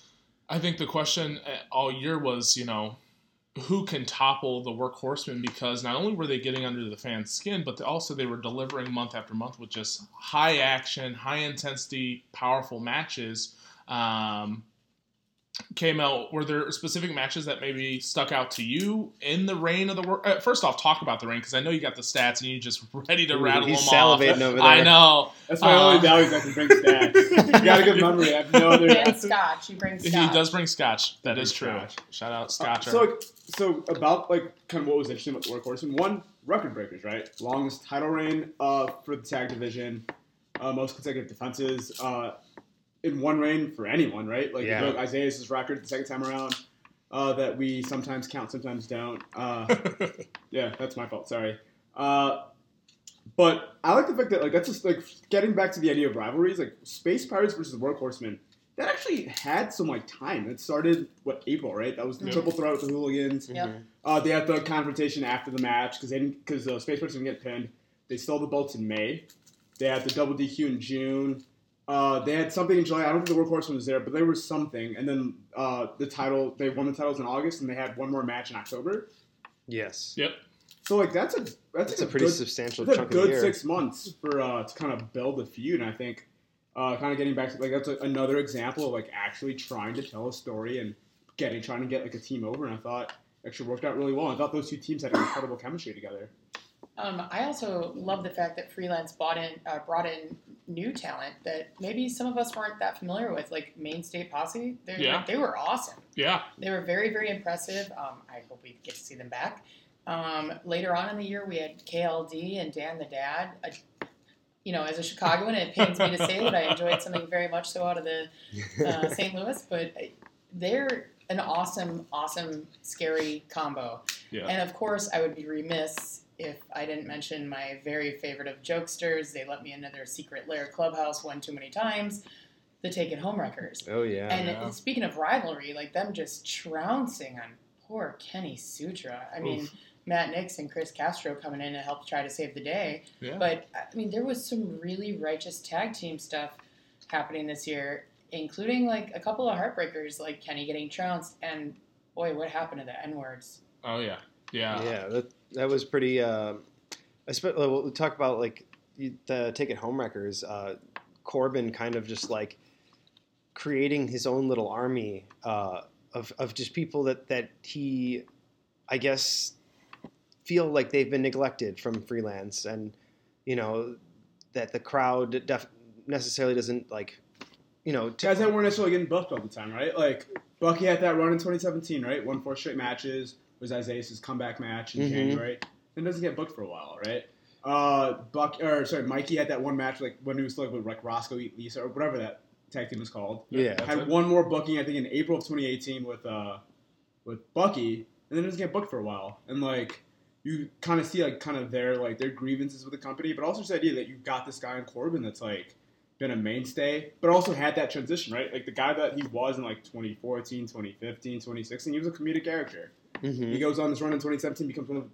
I think the question uh, all year was, you know, who can topple the workhorsemen because not only were they getting under the fans' skin, but also they were delivering month after month with just high action, high intensity, powerful matches. Um, KML, were there specific matches that maybe stuck out to you in the reign of the work? Uh, first off, talk about the reign because I know you got the stats and you're just ready to Ooh, rattle he's them off. salivating over there. I know. That's my Uh, only value I can bring stats. you got a good memory. I have no other. And Scotch. You bring He does bring scotch. That He is brings true. scotch. Shout out Uh, Scotch. so, like, so about like kind of what was interesting about the Workhorsemen. One, record breakers, right? Longest title reign uh, for the tag division, uh, most consecutive defenses uh, in one reign for anyone, right? Like Yeah. you broke Isaiah's record the second time around. Uh, that we sometimes count, sometimes don't. Uh, yeah, that's my fault. Sorry. Uh, but I like the fact that like that's just like getting back to the idea of rivalries, like Space Pirates versus the Workhorsemen. That actually had some like time. It started what April, right? That was the Yeah. triple threat with the Hooligans. Yep. Mhm. Uh, they had the confrontation after the match because they didn't because the Space Pirates didn't get pinned. They stole the belts in May. They had the double DQ in June. Uh, they had something in July. I don't think the Workhorsemen was there, but there was something. And then uh, the title, they won the titles in August, and they had one more match in October. Yes. Yep. So like that's a that's, That's a like, pretty good, substantial that's a chunk of the good year. six months for uh, to kind of build a feud. And I think uh, kind of getting back to like that's a, another example of like actually trying to tell a story and getting trying to get like a team over. And I thought it actually worked out really well. I thought those two teams had incredible chemistry together. Um, I also love the fact that freelance bought in, uh, brought in new talent that maybe some of us weren't that familiar with, like Maine State Posse. They, Yeah. they were awesome. Yeah. They were very, very impressive. Um, I hope we get to see them back. Um, later on in the year, we had KLD and Dan the Dad. Uh, you know, as a Chicagoan, it pains me to say that I enjoyed something very much so out of the uh, St. Louis, but they're an awesome, awesome, scary combo. Yeah. And of course, I would be remiss if I didn't mention my very favorite of jokesters. They let me into their secret lair clubhouse one too many times. The Take It Home Wreckers. oh yeah. and yeah. speaking of rivalry, like them just trouncing on poor Kenny Sutra. I mean, Matt Nix and Chris Castro coming in to help try to save the day. Yeah. But I mean, there was some really righteous tag team stuff happening this year, including like a couple of heartbreakers, like Kenny getting trounced, and boy, what happened to the N words? oh yeah. Yeah. yeah, that that was pretty. Uh, I spe- we'll talk about like the take it home wreckers. Uh, Corbin kind of just like creating his own little army uh, of of just people that that he, I guess, feel like they've been neglected from freelance, and you know that the crowd def- necessarily doesn't like. You know, t- Guys that weren't necessarily getting booked all the time, right? Like Bucky had that run in 2017, right? Won four straight matches. Was Isaiah's comeback match in Mhm. January. Then doesn't get booked for a while, right? Uh, Buck or sorry, Mikey had that one match like when he was still with like Roscoe Lisa or whatever that tag team was called. yeah, That's had it. one more booking, I think, in April of 2018 with uh, with Bucky, and then doesn't get booked for a while. And like you kind of see like kind of their like their grievances with the company, but also this idea that you've got this guy in Corbin that's like been a mainstay, but also had that transition, right? Like the guy that he was in like 2014, 2015, 2016, he was a comedic character. Mhm. He goes on this run in 2017, becomes one of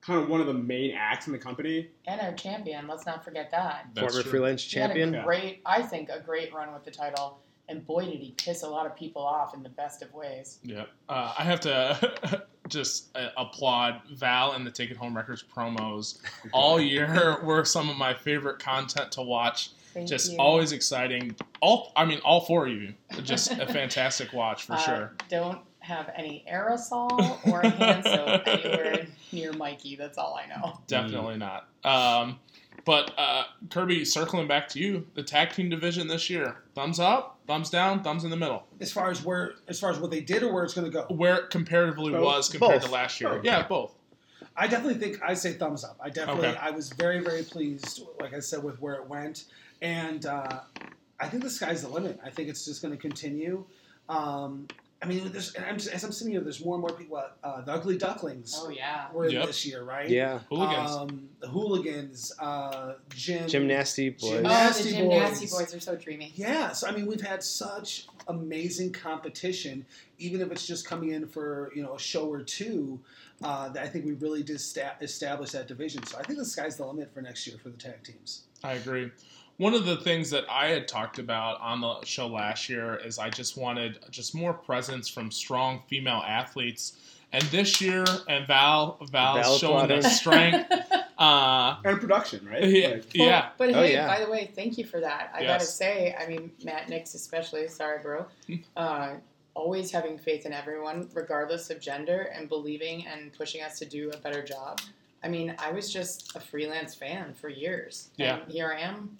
kind of one of the main acts in the company. And our champion, let's not forget that. That's former true. freelance He had champion. a great, I think, a great run with the title. And boy, did he piss a lot of people off in the best of ways. Yeah, uh, I have to just uh, applaud Val and the Take It Home Wreckers promos all year. were some of my favorite content to watch. Thank just you. always exciting. All I mean, all four of you, just a fantastic watch for Uh, sure. Don't have any aerosol or hand soap anywhere near Mikey. That's all I know. Definitely not. Um, but uh, Kirby, circling back to you, the tag team division this year, thumbs up, thumbs down, thumbs in the middle. As far as where, as far as what they did or where it's going to go, Where it comparatively Both. was compared Both. to last year. Both. Yeah, both. I definitely think I say thumbs up. I definitely, Okay. I was very, very pleased, like I said, with where it went, and uh, I think the sky's the limit. I think it's just going to continue. Um, I mean, there's, and I'm, as I'm sitting here, there's more and more people. Uh, the Ugly Ducklings Oh yeah. were in Yep. this year, right? Yeah. Hooligans. Um, the Hooligans, uh, Jim, Gymnasty boys. Gym- Oh, the gymnasty boys. boys. are so dreamy. Yeah, so I mean, we've had such amazing competition, even if it's just coming in for you know a show or two. Uh, that I think we really did sta- establish that division. So I think the sky's the limit for next year for the tag teams. I agree. One of the things that I had talked about on the show last year is I just wanted just more presence from strong female athletes. And this year, and Val, Val's Val showing the strength. Uh, And production, right? yeah, Like, Well, yeah. But Oh, hey, yeah. by the way, thank you for that. I Yes. gotta say, I mean, Matt Nix especially, sorry, bro. Uh, always having faith in everyone, regardless of gender, and believing and pushing us to do a better job. I mean, I was just a freelance fan for years. Yeah. And here I am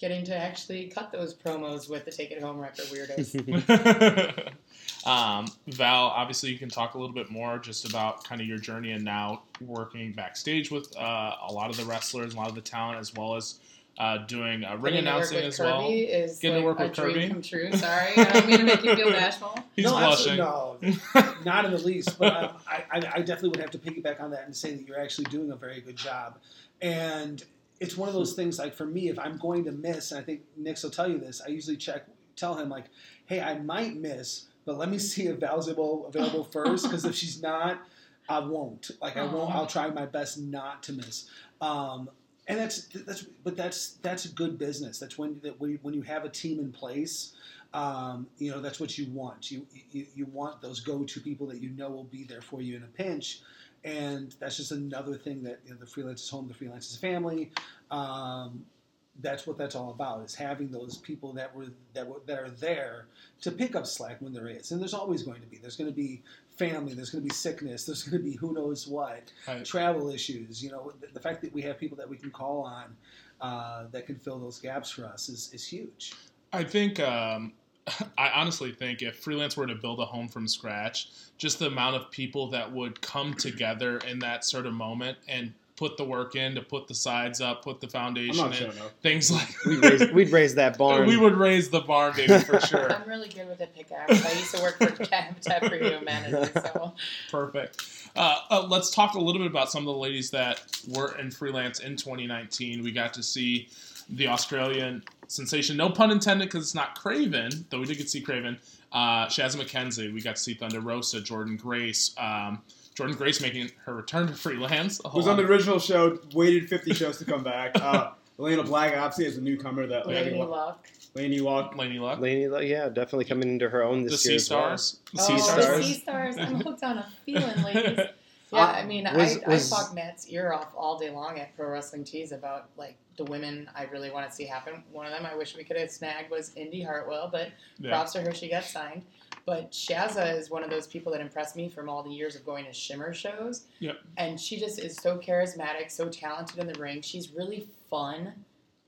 getting to actually cut those promos with the Take It Home record weirdos. um, Val, obviously, you can talk a little bit more just about kind of your journey and now working backstage with uh, a lot of the wrestlers, a lot of the talent, as well as uh, doing uh, ring Getting to work announcing with as Kirby well. is Getting to work a with dream Kirby. come true. Sorry, I don't mean to make you feel bashful. He's no, blushing. no, not in the least. But um, I, I, I definitely would have to piggyback on that and say that you're actually doing a very good job. And it's one of those things. Like for me, if I'm going to miss, and I think Nix will tell you this, I usually check, tell him like, "Hey, I might miss, but let me see if Val's available, available first. Because if she's not, I won't. Like I won't. I'll try my best not to miss." Um, and that's that's but that's that's good business. That's when that when you, when you have a team in place, um, you know that's what you want. You, you you want those go-to people that you know will be there for you in a pinch, and that's just another thing that you know, the freelance is home, the freelance is family. Um, that's what that's all about is having those people that were that were that are there to pick up slack when there is, and there's always going to be. There's going to be family. There's going to be sickness. There's going to be who knows what Right. travel issues. You know, the, the fact that we have people that we can call on uh, that can fill those gaps for us is, is huge. I think um, I honestly think if freelance were to build a home from scratch, just the amount of people that would come together in that sort of moment and put the work in to put the sides up, put the I'm foundation not in, showing up. things like We'd raise, we'd raise that barn. we would raise the barn baby for sure. I'm really good with a pickaxe. I used to work for Tap Tap for Humanity, so Perfect. Uh, uh, let's talk a little bit about some of the ladies that were in freelance in 2019. We got to see the Australian sensation, no pun intended, because it's not Craven, though we did get to see Craven. Uh, Shaz McKenzie. We got to see Thunder Rosa, Jordan Grace. Um, Jordan Grace making her return to freelance. Was on the original show, waited 50 shows to come back. Uh, Elena Black, obviously, is a newcomer that like, Lady Luck. Laynie Luck. Laynie Luck. Laney, Lo- yeah, definitely coming into her own The this Sea year. as well. Stars. The oh, Sea the Sea Stars. I'm hooked on a feeling, ladies. Yeah, I mean, was- I, was- I talk Matt's ear off all day long at Pro Wrestling Tees about like the women I really want to see happen. One of them I wish we could have snagged was Indy Hartwell, but Yeah. props to her, she got signed. But Shazza is one of those people that impressed me from all the years of going to Shimmer shows. Yep. And she just is so charismatic, so talented in the ring. She's really fun.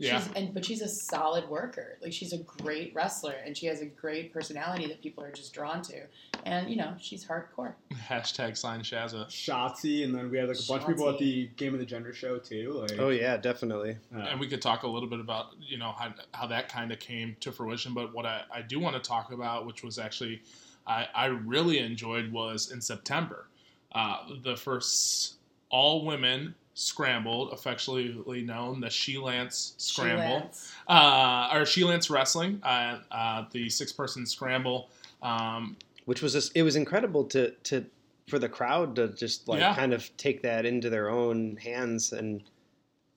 Yeah. She's, and but she's a solid worker. Like she's a great wrestler, and she has a great personality that people are just drawn to. And you know, she's hardcore. Hashtag sign Shazza. Shotzi, and then we had like a bunch of people at the Game of the Gender show too. Like, Oh yeah, definitely. uh, and we could talk a little bit about you know how, how that kind of came to fruition but what I, I do want to talk about which was actually I, I really enjoyed was in september uh, the first all women scrambled affectionately known the she lance scramble She-Lance. uh, or she lance wrestling uh, uh, the six person scramble um, Which was just, it was incredible to to for the crowd to just like Yeah. kind of take that into their own hands and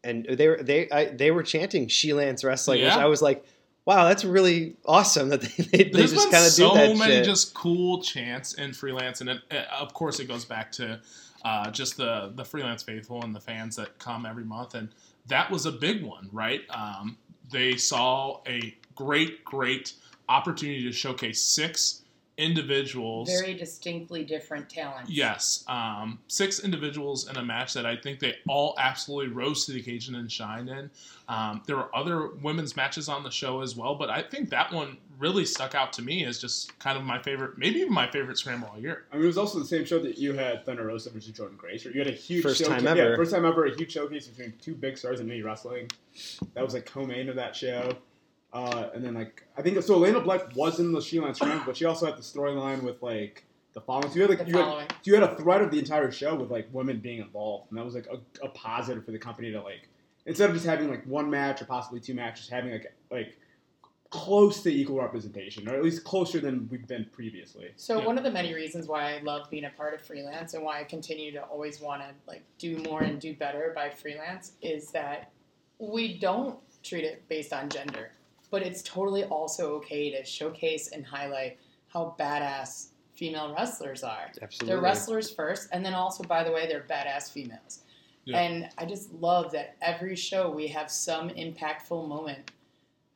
and they were they I, they were chanting She Lance Wrestling, which I was like, wow, that's really awesome that they, they, they just kind of so do that So many shit. just cool chants in freelance, and it, uh, of course it goes back to uh, just the the freelance faithful and the fans that come every month, and that was a big one, right? Um, they saw a great, great opportunity to showcase six individuals. Very distinctly different talents. Yes, um, six individuals in a match that I think they all absolutely rose to the occasion and shined in. Um, there were other women's matches on the show as well, but I think that one really stuck out to me as just kind of my favorite, maybe even my favorite scramble all year. I mean, it was also the same show that you had Thunder Rosa versus Jordan Grace. Or you had a huge First showcase, time yeah, ever. first time ever, a huge showcase between two big stars in indie wrestling. That was like co-main of that show. Uh, and then like I think so. Elena Black was in the She-Lance Scramble, but she also had the storyline with like the following. So you had like you had, so you had a thread of the entire show with like women being involved, and that was like a, a positive for the company to like instead of just having like one match or possibly two matches, having like like close to equal representation, or at least closer than we've been previously. So Yeah. one of the many reasons why I love being a part of freelance and why I continue to always want to like do more and do better by freelance is that we don't treat it based on gender, but it's totally also okay to showcase and highlight how badass female wrestlers are. Absolutely. They're wrestlers first, and then also, by the way, they're badass females. Yeah. And I just love that every show we have some impactful moment,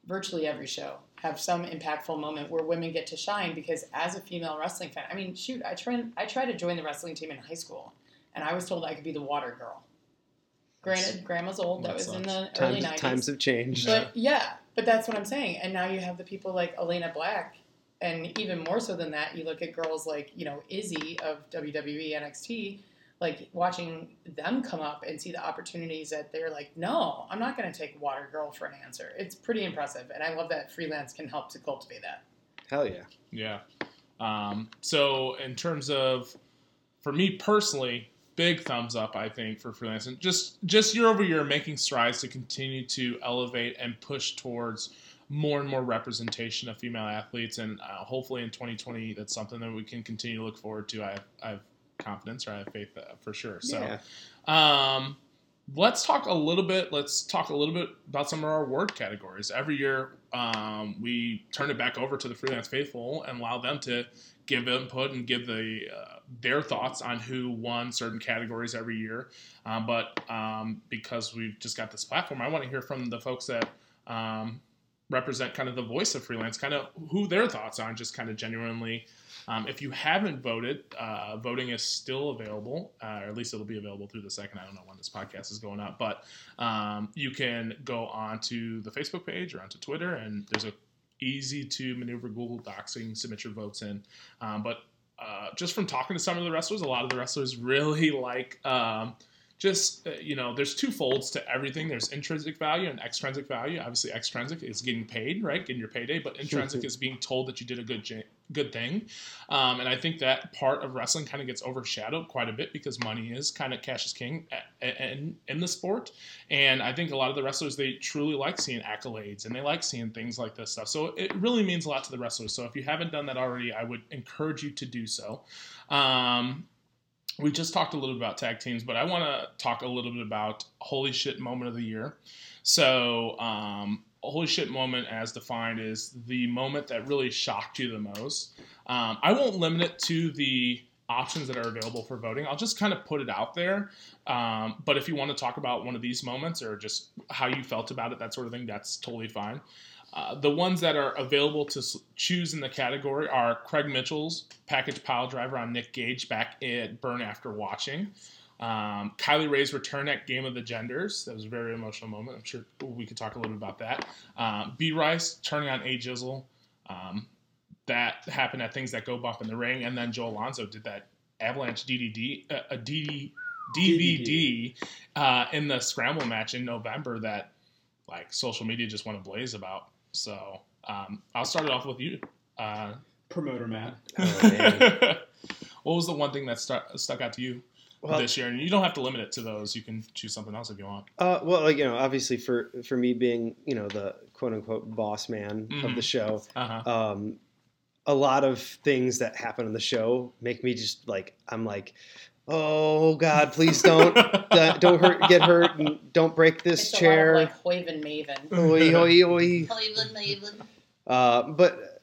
virtually every show, have some impactful moment where women get to shine because as a female wrestling fan, I mean, shoot, I tried, I tried to join the wrestling team in high school, and I was told I could be the water girl. Granted, grandma's old, that That was in sucks. the early times, 90s. times have changed. But yeah, but that's what I'm saying. And now you have the people like Elena Black, and even more so than that, you look at girls like you know Izzy of WWE NXT, like watching them come up and see the opportunities that they're like, no, I'm not going to take Water Girl for an answer. It's pretty impressive, and I love that freelance can help to cultivate that. Hell yeah. Yeah. Um, so in terms of, for me personally, big thumbs up. I think for freelancing, just just year over year, making strides to continue to elevate and push towards more and more representation of female athletes, and uh, hopefully in 2020, that's something that we can continue to look forward to. I have, I have confidence or I have faith uh, for sure. So. Yeah. Um, let's talk a little bit. Let's talk a little bit about some of our award categories. Every year, um, we turn it back over to the freelance faithful and allow them to give input and give the uh, their thoughts on who won certain categories every year. Um, but um, because we've just got this platform, I want to hear from the folks that um, represent kind of the voice of freelance, kind of who their thoughts are, and just kind of genuinely. Um, if you haven't voted, uh, voting is still available, uh, or at least it'll be available through the second. I don't know when this podcast is going up, but um, you can go onto the Facebook page or onto Twitter, and there's a easy to maneuver Google Docs so you can submit your votes in. Um, but uh, just from talking to some of the wrestlers, a lot of the wrestlers really like um, just uh, you know there's two folds to everything. There's intrinsic value and extrinsic value. Obviously extrinsic is getting paid right? Getting your payday but intrinsic is being told that you did a good j- good thing. Um, and i think that part of wrestling kind of gets overshadowed quite a bit because money is kind of cash is king in, in the sport. And i think a lot of the wrestlers they truly like seeing accolades and they like seeing things like this stuff. So it really means a lot to the wrestlers. So if you haven't done that already i would encourage you to do so. Um, we just talked a little bit about tag teams, but I want to talk a little bit about holy shit moment of the year. So, um, holy shit moment, as defined, is the moment that really shocked you the most. Um, I won't limit it to the options that are available for voting. I'll just kind of put it out there. Um, but if you want to talk about one of these moments or just how you felt about it, that sort of thing, that's totally fine. Uh, the ones that are available to choose in the category are Craig Mitchell's package pile driver on Nick Gage back at Burn After Watching. Um, Kylie Rae's return at Game of the Genders. That was a very emotional moment. I'm sure we could talk a little bit about that. Um, B Rice turning on A Jizzle. Um, that happened at Things That Go Bump in the Ring. And then Joe Alonzo did that Avalanche DDD, uh, a DD, DVD uh, in the Scramble match in November that like social media just went ablaze about. So um, I'll start it off with you. Uh, Promoter Matt. Oh, man. what was the one thing that stu- stuck out to you Well, this year? And you don't have to limit it to those. You can choose something else if you want. Uh, well, like, you know, obviously for for me being you know the quote unquote boss man of Mhm. the show, Uh huh. um, a lot of things that happen on the show make me just like I'm like, oh God, please don't uh, don't hurt get hurt and don't break this It's chair. a lot of like Hoyven Maven. Oi, oi, oi. Cleveland, Cleveland. Uh, but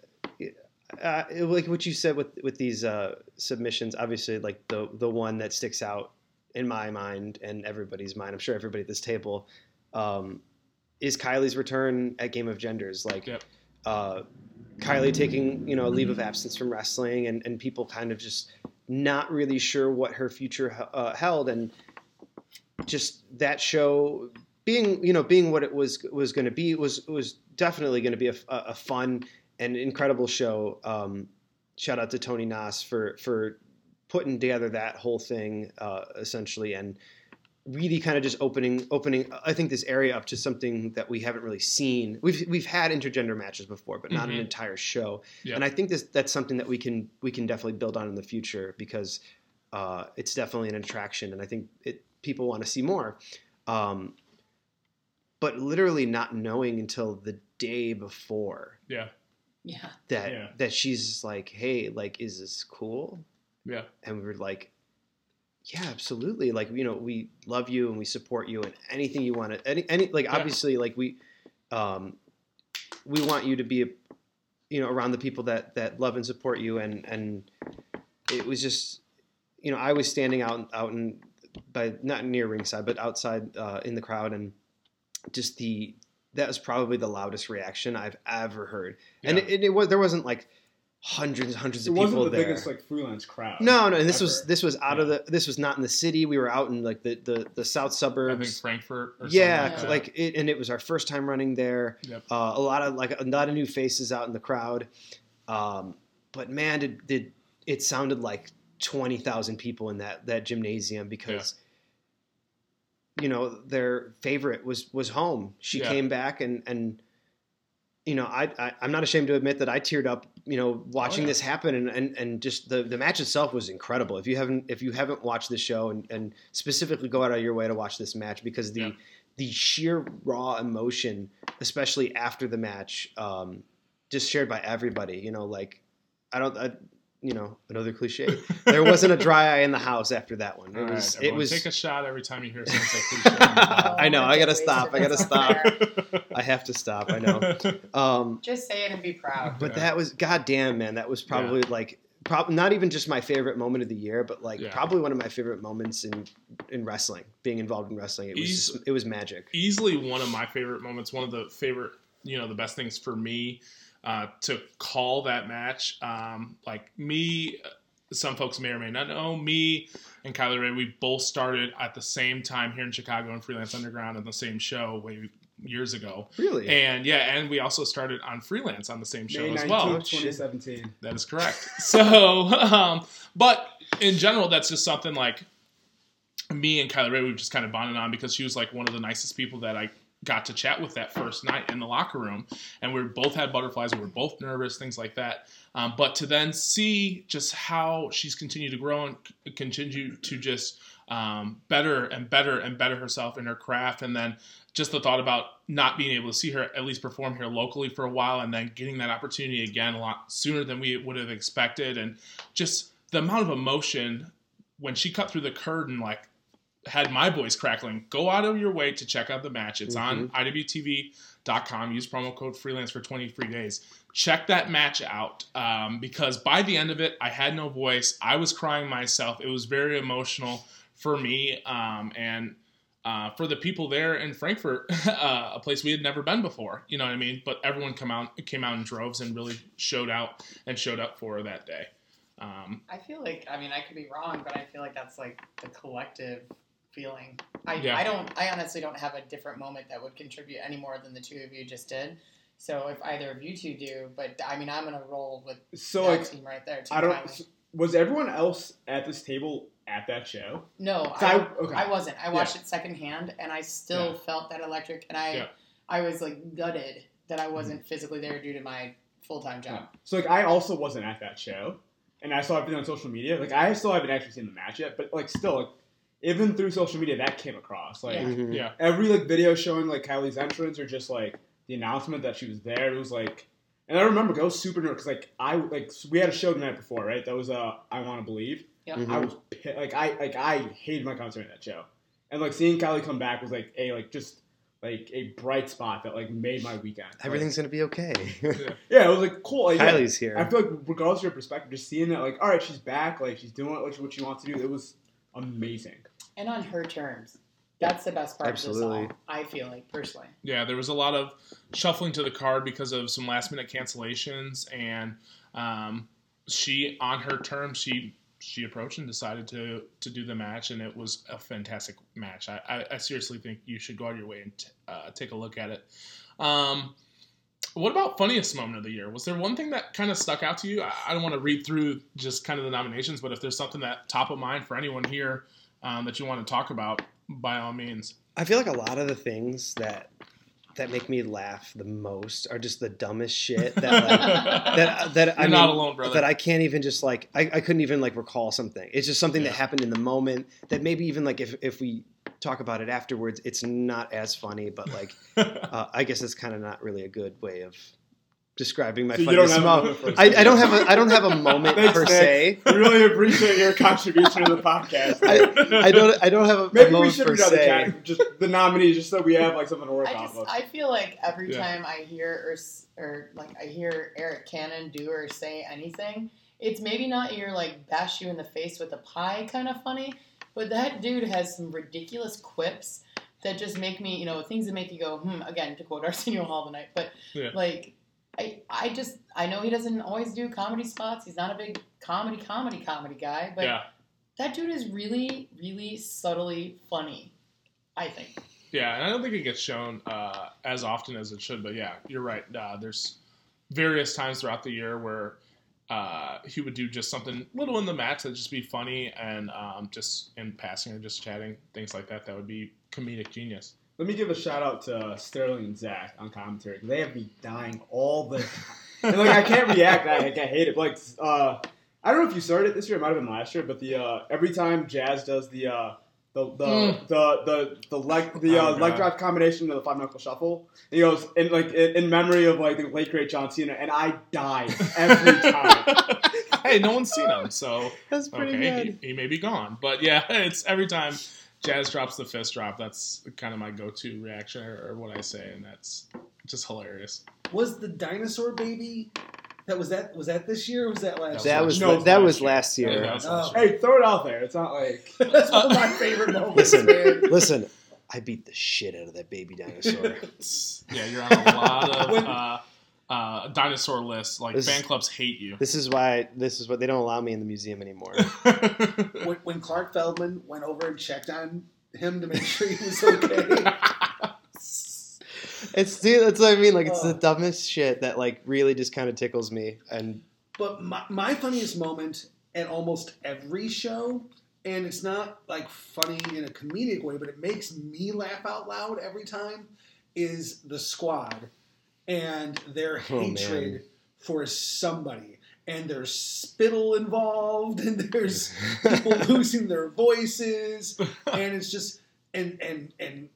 uh, like what you said with with these uh, submissions, obviously, like the the one that sticks out in my mind and everybody's mind, I'm sure everybody at this table, um, is Kylie's return at Game of Genders. Like, Yep. uh, Kylie taking you know a leave of absence from wrestling, and and people kind of just not really sure what her future uh, held, and just that show being you know being what it was was going to be was was definitely going to be a, a fun and incredible show. Um, shout out to Tony Nas for for putting together that whole thing uh, essentially and really kind of just opening opening I think this area up to something that we haven't really seen. We've we've had intergender matches before, but not an Mhm. entire show. Yeah. And I think this that's something that we can we can definitely build on in the future because uh, it's definitely an attraction, and I think it people want to see more. Um, but literally not knowing until the day before Yeah. Yeah. that Yeah. that she's like, hey, like, is this cool? Yeah. And we were like, yeah, absolutely. Like, you know, we love you and we support you and anything you want to, any, any, like, Yeah. obviously, like, we, um, we want you to be, you know, around the people that, that love and support you. And, and it was just, you know, I was standing out, out in, by, not near ringside, but outside uh, in the crowd. And just the, that was probably the loudest reaction I've ever heard. And Yeah. it, it was, there wasn't like hundreds and hundreds It of wasn't people the there. biggest like freelance crowd. No, no, and this was this was out of the this was not in the city. We were out in like the the, the south I think suburbs. Frankfort. Or Yeah, something like, like, it, and it was our first time running there. Yep. Uh, a lot of like a lot of new faces out in the crowd. Um, but man, did, did it sounded like twenty thousand people in that that gymnasium because you know their favorite was was home. She Yeah. came back and and you know I, I I'm not ashamed to admit that I teared up you know watching yeah. this happen and, and and just the the match itself was incredible. If you haven't if you haven't watched the show and and specifically go out of your way to watch this match because the Yeah. the sheer raw emotion, especially after the match, um, just shared by everybody. You know, like I don't, I, you know, another cliche. there wasn't a dry eye in the house after that one. It All right, was, it was. take a shot every time you hear someone say cliche. on. I know, I gotta stop, I gotta stop. I have to stop. I know. Um, Just say it and be proud. but Yeah. that was goddamn man. That was probably like. Prob- not even just my favorite moment of the year, but like Yeah. probably one of my favorite moments in in wrestling. Being involved in wrestling, it was Eas- just, it was magic. easily one of my favorite moments. One of the favorite, you know, the best things for me uh, to call that match. Um, like me, some folks may or may not know me and Kylie Rae. We both started at the same time here in Chicago in Freelance Underground on the same show way years ago. Really, And yeah, and we also started on freelance on the same show May as 19th, well. 2017. That is correct. So, um, but in general, that's just something like me and Kylie Rae, we've just kind of bonded on because she was like one of the nicest people that I got to chat with that first night in the locker room. And we both had butterflies. We were both nervous, things like that. Um, but to then see just how she's continued to grow and continue to just um, better and better and better herself in her craft. And then just the thought about not being able to see her at least perform here locally for a while and then getting that opportunity again a lot sooner than we would have expected. And just the amount of emotion when she cut through the curtain, like, had my voice crackling. Go out of your way to check out the match. It's on IWTV.com. Use promo code freelance for 20 free days. Check that match out um, because by the end of it, I had no voice. I was crying myself. It was very emotional for me um, and uh, for the people there in Frankfort, uh, a place we had never been before. You know what I mean? But everyone come out came out in droves and really showed out and showed up for her that day. Um, I feel like I mean I could be wrong, but I feel like that's like the collective feeling. I, Yeah. I don't I honestly don't have a different moment that would contribute any more than the two of you just did. So if either of you two do, but I mean I'm gonna roll with So that like, team right there. Too, I don't. Kylie. Was everyone else at this table at that show? No, I, I- okay. I wasn't. I watched it secondhand, and I still Yeah. felt that electric, and I Yeah. I was like gutted that I wasn't physically there due to my full time job. So like, I also wasn't at that show, and I saw everything on social media. Like, I still haven't actually seen the match yet, but like, still, like, even through social media, that came across. Like, Yeah. Mhm. yeah, every like video showing like Kylie's entrance or just like the announcement that she was there. It was like, and I remember I was super nervous because like I like we had a show the night before, right? That was uh I Want to Believe. Yep. Mhm. I was pi- like I like I hated my concert in that show, and like seeing Kylie come back was like a like just like a bright spot that like made my weekend. Like, Everything's gonna be okay. yeah, it was like cool. Like, yeah, Kylie's here. I feel like regardless of your perspective, just seeing that like all right, she's back, like she's doing what she, what she wants to do. It was amazing. And on her terms. That's the best part of Absolutely. this all. I feel like personally. Yeah, there was a lot of shuffling to the card because of some last minute cancellations, and um, she, on her terms, she she approached and decided to to do the match, and it was a fantastic match. I, I, I seriously think you should go out of your way and t- uh, take a look at it. Um, what about funniest moment of the year? Was there one thing that kind of stuck out to you? I, I don't want to read through just kind of the nominations, but if there's something that top of mind for anyone here um, that you want to talk about, by all means. I feel like a lot of the things that that make me laugh the most are just the dumbest shit that like, that that I You're mean, not alone, brother. that I can't even just like I, I couldn't even like recall something. It's just something that happened in the moment that maybe even like if if we talk about it afterwards, it's not as funny. But like uh, I guess it's kind of not really a good way of describing my So you don't funniest moment. moment I, I don't have a I don't have a moment Thanks, per Nick. se. We really appreciate your contribution to the podcast. I, I don't I don't have a, a Maybe we should per read the say. cat, just the nominees, just so we have like something to work I off just of. I feel like every Yeah. time I hear or or like I hear Eric Cannon do or say anything, it's maybe not your like bash you in the face with a pie kind of funny, but that dude has some ridiculous quips that just make me you know things that make you go hmm again to quote Arsenio Hall tonight, but Yeah. like. I, I just I know he doesn't always do comedy spots. He's not a big comedy comedy comedy guy, but yeah. that dude is really really subtly funny. I think. Yeah, and I don't think it gets shown uh, as often as it should. But yeah, you're right. Uh, there's various times throughout the year where uh, he would do just something little in the match that just be funny and um, just in passing or just chatting things like that. That would be comedic genius. Let me give a shout out to Sterling and Zach on commentary. They have me dying all the time. and like I can't react. I, like, I hate it. But, like uh, I don't know if you started it this year. It might have been last year. But the uh, every time Jazz does the uh, the the, Mm. the the the leg the uh, Oh, leg God. drop combination of the five knuckle shuffle. He goes in like in, in memory of like the late great John Cena, and I die every time. hey, no one's seen him, so That's pretty okay, good. he, he may be gone. But yeah, it's every time Jazz drops the fist drop. That's kind of my go-to reaction or, or what I say, and that's just hilarious. Was the dinosaur baby? That was that. Was that this year? or Was that last? That That was No, that last was year. last year. That was Oh. last year. hey, throw it out there. It's not like year? That's one of my favorite moments. Listen, Dude. listen. I beat the shit out of that baby dinosaur. Yeah, you're on a lot of When- uh, uh, dinosaur list. Like This- fan clubs hate you. This is why this is what they don't allow me in the museum anymore. when, when Clark Feldman went over and checked on him to make sure he was okay. It's dude, that's what I mean. Like it's the Oh. dumbest shit that like really just kind of tickles me. And But my, my funniest moment at almost every show, and it's not like funny in a comedic way, but it makes me laugh out loud every time, is the squad and their Oh, man. hatred for somebody. And there's spittle involved, and there's people losing their voices, and it's just and and and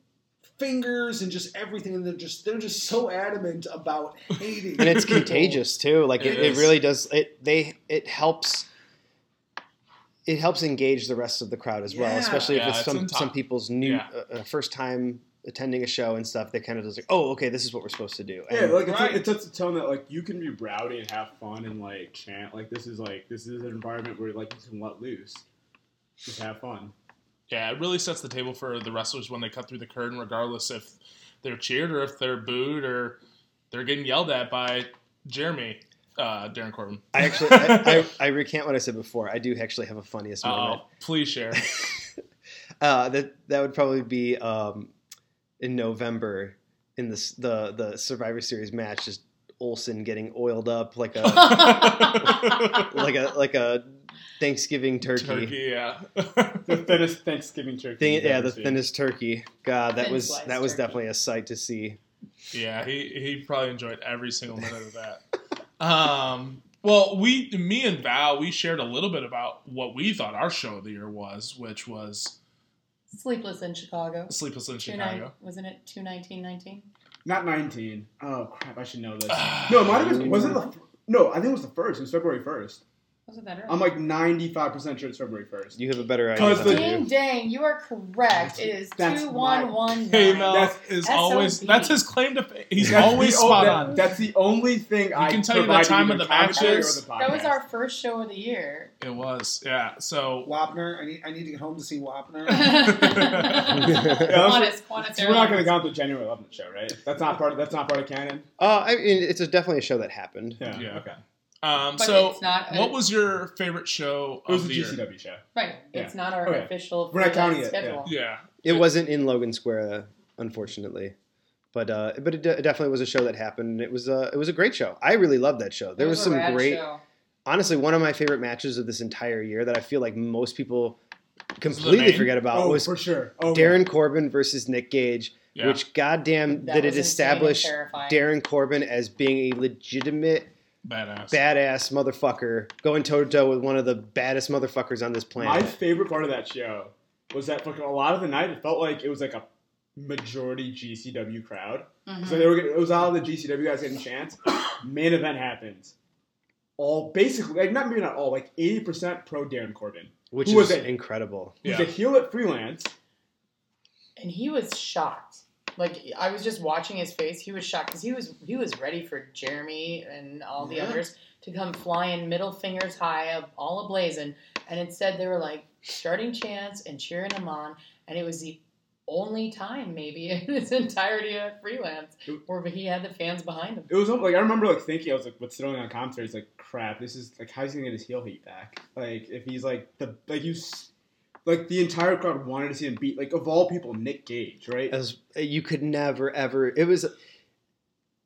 fingers and just everything, and they're just they're just so adamant about hating. and it's people. contagious too. Like It it, it is. really does. It they it helps. It helps engage the rest of the crowd as well, especially Yeah, if it's it's some in some people's new yeah. uh, uh, first time attending a show and stuff. They kind of just like, oh, okay, this is what we're supposed to do. Yeah, And like it's Right. it sets a tone that like you can be rowdy and have fun and like chant. Like this is like this is an environment where like you can let loose, just have fun. yeah, it really sets the table for the wrestlers when they cut through the curtain, regardless if they're cheered or if they're booed or they're getting yelled at by Jeremy, uh, Darren Corbin. I actually I, I, I recant what I said before. I do actually have a funniest moment. Oh, please share. Uh, that that would probably be um, in November in this the the Survivor Series match. Just Olson getting oiled up like a like a like a Thanksgiving turkey. Turkey, yeah. The thinnest Thanksgiving turkey. Thing, you've yeah, the seen. thinnest turkey. God, that Thin was that was turkey. definitely a sight to see. Yeah, he he probably enjoyed every single minute of that. Um, well, we, me and Val, we shared a little bit about what we thought our show of the year was, which was Sleepless in Chicago. Sleepless in Two nine, Chicago. wasn't it two nineteen nineteen? Not nineteen. Oh crap! I should know this. No, it might have been. Was it the? No, I think it was the first. It was February first. Was it that early? I'm like 95% sure it's February 1st. You have a better idea. Because than the- I do. Dang, you are correct. It is That's two one one Hey, nine. Mel That's- is SOB. always that's his claim to fame. He's That's always the o- spot that- on. That's the only thing I can tell you the provide time either of the commentary or matches. the That was podcast. our first show of the year. It was, yeah. So Wapner, I need I need to get home to see Wapner. Qantas, Qantas So we're not going Airlines. to go to the January 11th show, right? That's not part. Of, that's not part of canon. Uh, I mean, it's a, definitely a show that happened. Yeah. Yeah. Okay. Um, But so it's not. A, what was your favorite show It was of the the year? GCW show. right? It's not our Okay. official We're not counting freelance it, yeah. Yeah. It wasn't in Logan Square, unfortunately, but uh, but it, de- it definitely was a show that happened. It was uh, it was a great show. I really loved that show. There It was a some rad great, show. honestly, one of my favorite matches of this entire year that I feel like most people completely forget about oh, was for sure. Oh, Darren Corbin versus Nick Gage, Yeah. which goddamn That did it insane and establish. Darren Corbin as being a legitimate Badass. badass motherfucker going toe to toe with one of the baddest motherfuckers on this planet. My favorite part of that show was that fucking a lot of the night it felt like it was like a majority GCW crowd. Mhm. So they were getting, it was all the GCW guys getting a chance. Main event happens. All basically like not maybe not all like eighty percent pro Darren Corbin. which Who was is it? incredible. He's Yeah. a heel at freelance. and he was shocked. Like I was just watching his face. He was shocked because he was he was ready for Jeremy and all the Yeah. others to come flying middle fingers high, up, all ablazing. And instead, they were like starting chants and cheering him on. And it was the only time, maybe in his entirety of freelance, where he had the fans behind him. It was like I remember like thinking I was like what's throwing on commentary. It's like crap. This is like how's he gonna get his heel heat back? Like if he's like the like you. s- Like the entire crowd wanted to see him beat, like of all people, Nick Gage, right? As you could never ever. It was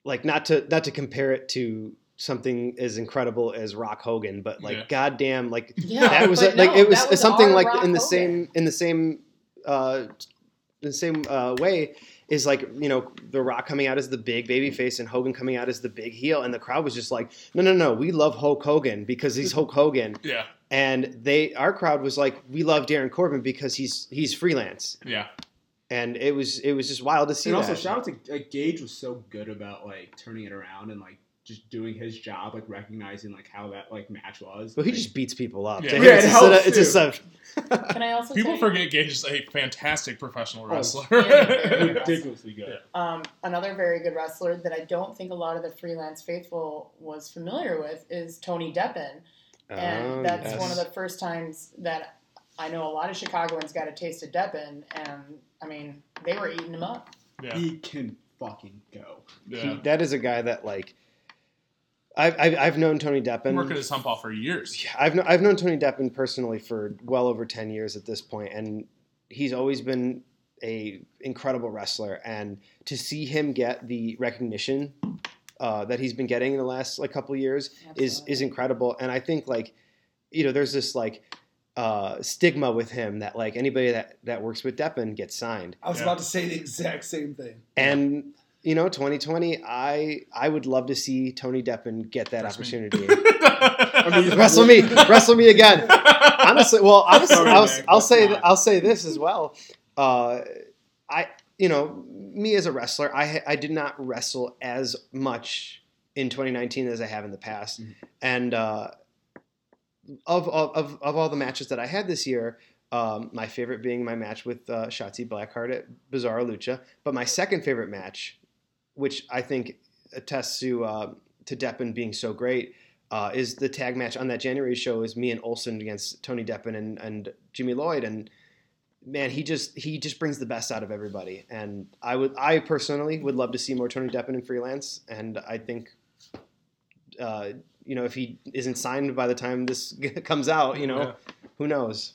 like not to not to compare it to something as incredible as Rock Hogan, but like Yeah. goddamn, like Yeah, that was but like no, it was, was something like Rock in the Hogan. same in the same uh, in the same uh, way is like you know the Rock coming out as the big baby face and Hogan coming out as the big heel, and the crowd was just like, no, no, no, we love Hulk Hogan because he's Hulk Hogan, Yeah. And they our crowd was like, we love Darren Corbin because he's he's freelance, Yeah. and it was it was just wild to see. and also that. shout out to like Gage was so good about like turning it around and like just doing his job, like recognizing like how that like match was. But he Like, just beats people up. Yeah. Yeah, it's it just a- helps, it's just a- Can I also People forget Gage is a fantastic professional Oh, wrestler. yeah. ridiculously good. Um, another very good wrestler that I don't think a lot of the freelance faithful was familiar with is Tony Deppen. And Oh, that's yes. one of the first times that I know a lot of Chicagoans got a taste of Deppen, and I mean, they were eating him up. yeah. He can fucking go. yeah. He- that is a guy that like I've I've, I've known Tony Been Deppen. working his hump off for years. Yeah, I've kn- I've known Tony Deppen personally for well over ten years at this point, and he's always been a incredible wrestler. And to see him get the recognition uh, that he's been getting in the last like couple years is Absolutely. is incredible. And I think like you know there's this like uh, stigma with him that like anybody that that works with Deppen gets signed. I was Yeah. about to say the exact same thing. And you know, 2020, I I would love to see Tony Deppen get that Wrestle me. opportunity. I mean, wrestle me, wrestle me again. Honestly, well, honestly, Sorry, I'll, I'll say I'll say this as well. Uh, I you know me as a wrestler, I I did not wrestle as much in 2019 as I have in the past, Mhm. and uh, of, of of of all the matches that I had this year. Um, my favorite being my match with uh, Shotzi Blackheart at Bizarro Lucha, but my second favorite match, which I think attests to uh, to Deppen being so great, uh, is the tag match on that January show is me and Olson against Tony Deppen and, and Jimmy Lloyd and man he just he just brings the best out of everybody and I would I personally would love to see more Tony Deppen in freelance and I think uh, you know if he isn't signed by the time this comes out you know Yeah. who knows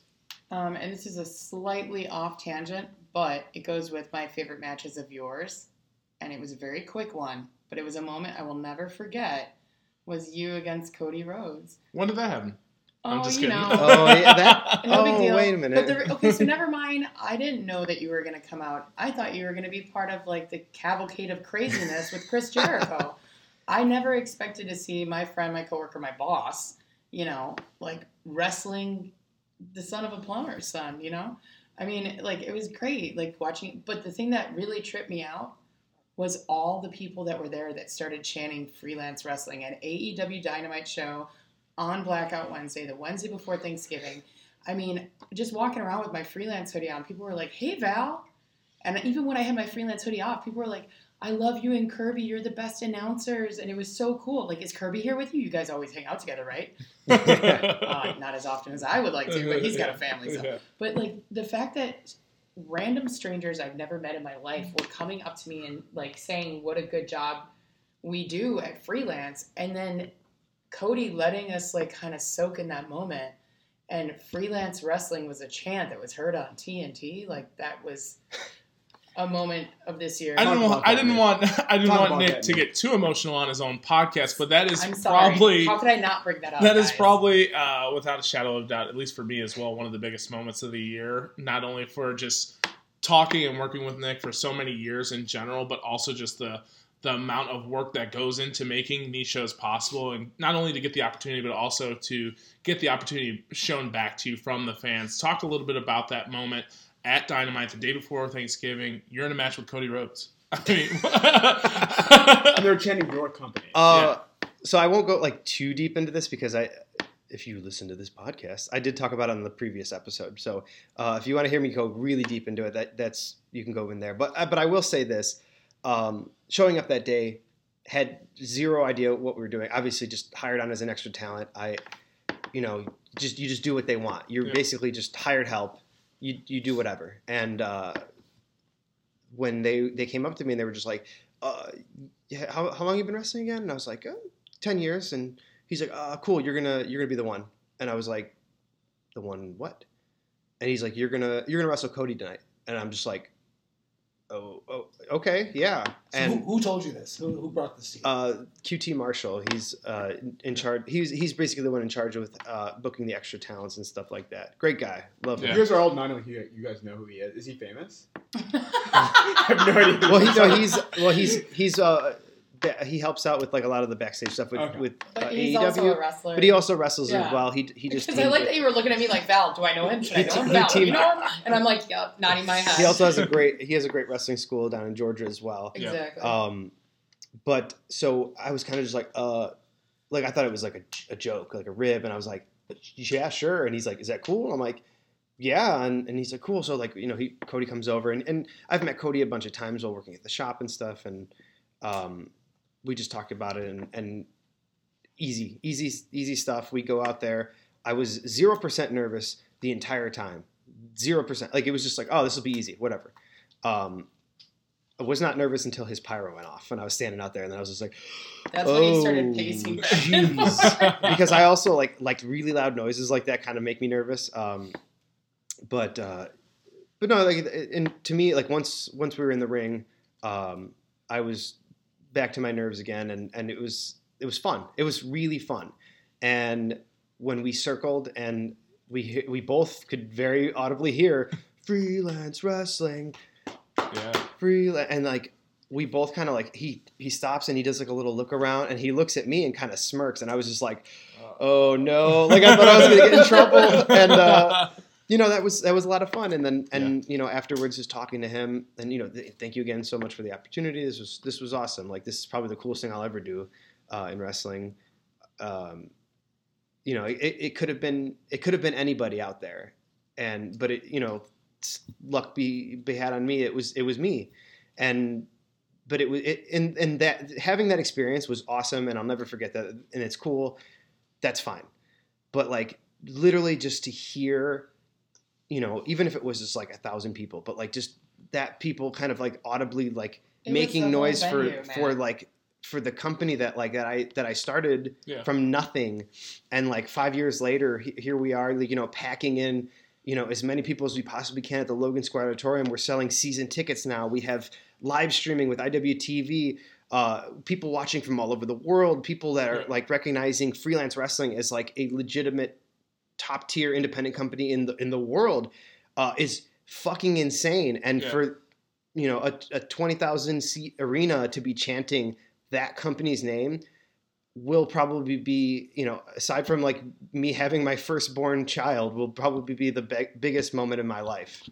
Um, and this is a slightly off tangent, but it goes with my favorite matches of yours. And it was a very quick one, but it was a moment I will never forget. Was you against Cody Rhodes? when did that happen? I'm oh, just you kidding. know. oh yeah that No big oh deal. wait a But minute the, okay, so never mind. I didn't know that you were going to come out. I thought you were going to be part of like the cavalcade of craziness with Chris Jericho. I never expected to see my friend, my coworker, my boss, you know, like wrestling the son of a plumber's son, you know? I mean, like it was great, like watching. But the thing that really tripped me out was all the people that were there that started chanting freelance wrestling at AEW Dynamite show on Blackout Wednesday, the Wednesday before Thanksgiving. I mean, just walking around with my freelance hoodie on, people were like, "Hey Val," and even when I had my freelance hoodie off, people were like, "I love you and Kirby. You're the best announcers," and it was so cool. Like, is Kirby here with you? You guys always hang out together, right? uh, not as often as I would like to, but he's got a family. So. Yeah. But like the fact that random strangers I've never met in my life were coming up to me and like saying what a good job we do at freelance, and then Cody letting us like kind of soak in that moment. And freelance wrestling was a chant that was heard on TNT. Like that was a moment of this year. I didn't Talk want. I didn't Nick. want. I didn't Talk want Nick that, to get too emotional on his own podcast, but that is probably How could I not bring that up? that is guys? probably uh, without a shadow of doubt, at least for me as well, one of the biggest moments of the year. Not only for just talking and working with Nick for so many years in general, but also just the the amount of work that goes into making these shows possible, and not only to get the opportunity, but also to get the opportunity shown back to you from the fans. Talk a little bit about that moment at Dynamite the day before Thanksgiving. You're in a match with Cody Rhodes. I And mean, they were chanting your company. Uh, So I won't go like too deep into this because I, if you listen to this podcast, I did talk about it on the previous episode. So uh, if you want to hear me go really deep into it, that that's you can go in there. But uh, but I will say this: um, showing up that day had zero idea what we were doing. Obviously, just hired on as an extra talent. I, you know, just you just do what they want. You're Yeah. basically just hired help. You you do whatever. And uh, when they they came up to me and they were just like, uh, yeah, how how long you been wrestling again? And I was like, oh, 10 years. And he's like, uh, cool. You're gonna you're gonna be the one. And I was like, the one what? And he's like, you're gonna you're gonna wrestle Cody tonight. And I'm just like, oh, oh okay, yeah. So And who, who told you this? Who, who brought this to you? uh, QT Marshall, he's uh, in- in charge. He's he's basically the one in charge with uh, booking the extra talents and stuff like that. Great guy, love Yeah. him. You guys are old. None of you, you guys know who he is. Is he famous? I have no idea. Well, he he, no, he's well, he's he's uh, ba- he helps out with like a lot of the backstage stuff with Okay. with uh, But he's AEW. also a wrestler. but he also wrestles Yeah. as well. He he just Because I like with- that you were looking at me like Val. Do I know him? Should I He know him? Val, do you know him? And I'm like, yep, nodding my head. he also has a great he has a great wrestling school down in Georgia as well. Exactly. Um, but so I was kind of just like, uh, like I thought it was like a, a joke, like a rib, and I was like, yeah, sure. And he's like, is that cool? I'm like, yeah. And, and he's like, cool. So like, you know, he Cody comes over, and, and I've met Cody a bunch of times while working at the shop and stuff, and um, we just talked about it, and, and easy, easy, easy stuff. We go out there. I was zero percent nervous the entire time, zero percent. Like it was just like, oh, this will be easy, whatever. Um, I was not nervous until his pyro went off, and I was standing out there, and then I was just like, That's when he oh, started pacing forth. jeez. because I also like like really loud noises like that kind of make me nervous. Um, but uh, but no, like and to me, like once once we were in the ring, um, I was back to my nerves again, and and it was it was fun. It was really fun, and when we circled and we we both could very audibly hear freelance wrestling. Yeah. free and like we both kind of like he he stops and he does like a little look around and he looks at me and kind of smirks and I was just like oh no. Like I thought I was gonna get in trouble. And uh, you know that was that was a lot of fun. And then and you know afterwards just talking to him and you know th- thank you again so much for the opportunity. This was this was awesome. Like this is probably the coolest thing I'll ever do uh, in wrestling. Um, you know it, it could have been it could have been anybody out there. And but it you know luck be be had on me. It was it was me. And but it was it and and that having that experience was awesome. And I'll never forget that. And it's cool. That's fine. But like literally just to hear you know even if it was just like a thousand people but like just that people kind of like audibly like It making noise for venue, for man. like for the company that like that I that I started Yeah. from nothing and like 5 years later he- here we are like, you know packing in you know as many people as we possibly can at the Logan Square Auditorium we're selling season tickets now we have live streaming with IWTV uh, people watching from all over the world people that are Yeah. like recognizing freelance wrestling as like a legitimate top tier independent company in the in the world uh, is fucking insane and Yeah. for you know a, a 20,000 seat arena to be chanting that company's name will probably be you know aside from like me having my firstborn child will probably be the be- biggest moment in my life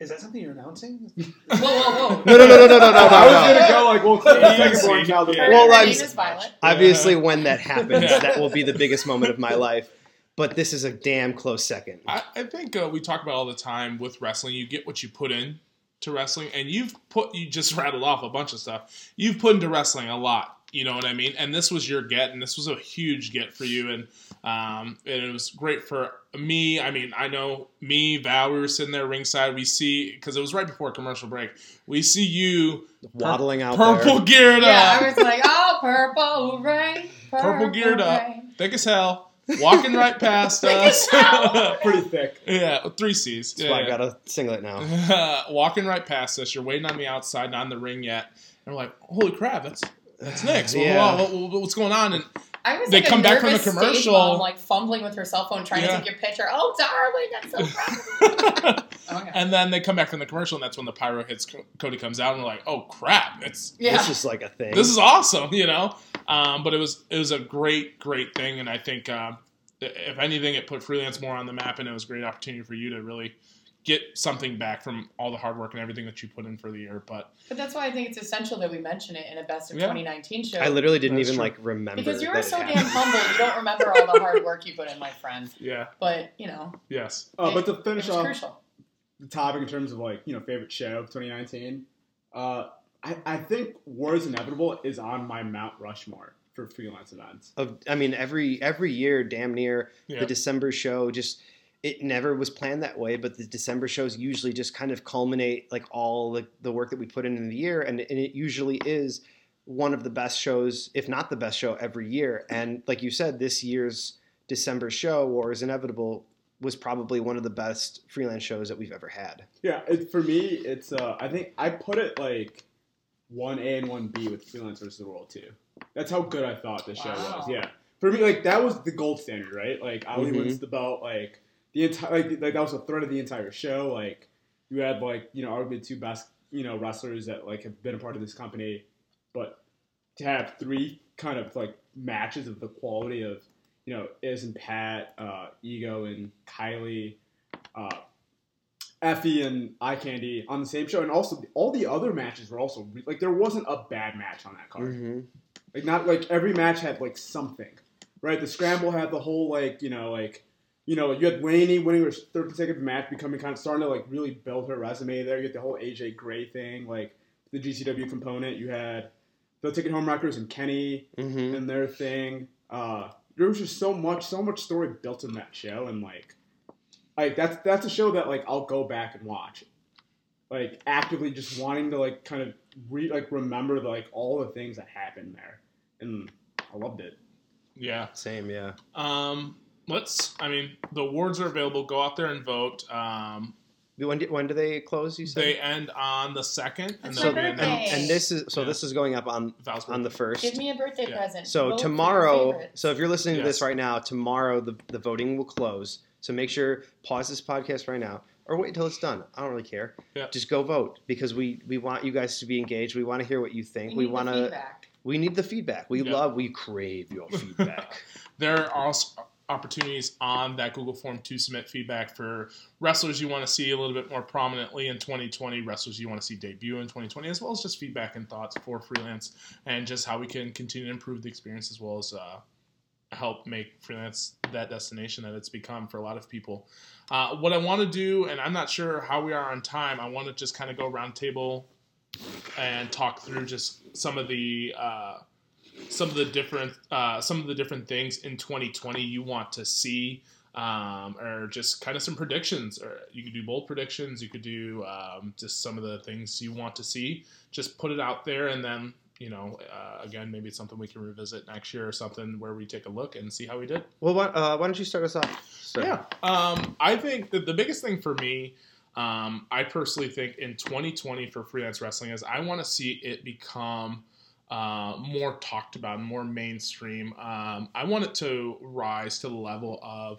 Is that something you're announcing? Whoa, whoa, whoa. No, no, no, no, no, no, no, I was no. gonna go like, well, Clayton's Easy. second born child. Yeah. Well, I'm- name is Obviously, when that happens, Yeah. that will be the biggest moment of my life. But this is a damn close second. I, I think uh, we talk about all the time with wrestling. You get what you put in to wrestling, and you've put you just rattled off a bunch of stuff. You've put into wrestling a lot. You know what I mean? And this was your get, and this was a huge get for you, and um, and it was great for me. I mean, I know me, Val. We were sitting there ringside. We see because it was right before commercial break. We see you Waddling out purple there. geared Yeah, up, Yeah, I was like, oh, purple rain. purple geared up, rain. thick as hell, walking right past us. Pretty thick. yeah, three C's. That's Yeah, why I yeah. got a singlet now. walking right past us. You're waiting on the outside, not in the ring yet. And we're like, holy crap, that's that's Nick's. Well, Yeah. what- what- what's going on? And I was They like come a back from the commercial. mom, like fumbling with her cell phone, trying Yeah. to take your picture. Oh, darling, I'm so proud. okay. and then they come back from the commercial, and that's when the pyro hits. Cody comes out, and we're like, oh crap, it's Yeah. This is like a thing. this is awesome, you know. Um, but it was it was a great great thing, and I think um, if anything, it put freelance more on the map, and it was a great opportunity for you to really get something back from all the hard work and everything that you put in for the year. But But that's why I think it's essential that we mention it in a best of Yeah. 2019 show. I literally didn't That's even true. like remember because you that were so damn humble, you don't remember all the hard work you put in, my friend. yeah, But you know, yes, Uh, but to finish off crucial. the topic in terms of like you know favorite show of 2019, uh, I, I think War is Inevitable is on my Mount Rushmore for freelance events. Of, I mean, every every year, damn near yeah. the December show, just it never was planned that way. But the December shows usually just kind of culminate like all the, the work that we put in in the year, and, and it usually is one of the best shows, if not the best show, every year. And like you said, this year's December show, War is Inevitable, was probably one of the best freelance shows that we've ever had. Yeah, it, for me, it's uh, I think I put it like one A and one B with Freelance versus the World too. That's how good I thought this show Wow. was. Yeah, for me, like that was the gold standard, right? Like Ali Mhm. wins the belt, like the entire like, like that was the thread of the entire show. Like you had like you know arguably the two best you know wrestlers that like have been a part of this company, but to have three kind of like matches of the quality of you know Iz and Pat, uh, Ego and Kylie. Uh, Effie and Eye Candy on the same show, and also all the other matches were also like there wasn't a bad match on that card. Mm-hmm. Like not like every match had like something, right? The scramble had the whole like you know like you know you had Laynie winning her third consecutive match, becoming kind of starting to like really build her resume there. You had the whole AJ Gray thing, like the GCW component. You had the Take It Home Wreckers and Kenny Mm-hmm. and their thing. Uh, there was just so much, so much story built in that show, and like, like that's that's a show that like I'll go back and watch, like actively just wanting to like kind of re like remember the, like all the things that happened there, and I loved it. yeah. Same, yeah. Um, let's. I mean, the awards are available. Go out there and vote. Um, When do, when do they close? You said. they end on the second, and It's they'll my be and, birthday. and this is so Yeah. this is going up on Val's on the first. Give me a birthday Yeah. present. So Vote tomorrow, so if you're listening to this right now, tomorrow the, the voting will close. So make sure pause this podcast right now, or wait until it's done. I don't really care. Yeah. Just go vote because we we want you guys to be engaged. We want to hear what you think. we We, need want the to. feedback. We need the feedback. We Yeah. love. We crave your feedback. There are also opportunities on that Google form to submit feedback for wrestlers you want to see a little bit more prominently in 2020, wrestlers you want to see debut in 2020, as well as just feedback and thoughts for freelance and just how we can continue to improve the experience as well as uh, help make freelance that destination that it's become for a lot of people. Uh, what I want to do, and I'm not sure how we are on time, I want to just kind of go round table and talk through just some of the uh, some of the different uh, some of the different things in 2020 you want to see um, or just kind of some predictions or you could do bold predictions you could do um, just some of the things you want to see just put it out there and then you know uh, again maybe it's something we can revisit next year or something where we take a look and see how we did well, why, uh, why don't you start us off? sir? yeah. Um, I think that the biggest thing for me, um, I personally think in 2020 for freelance wrestling is I want to see it become uh, more talked about, more mainstream. Um, I want it to rise to the level of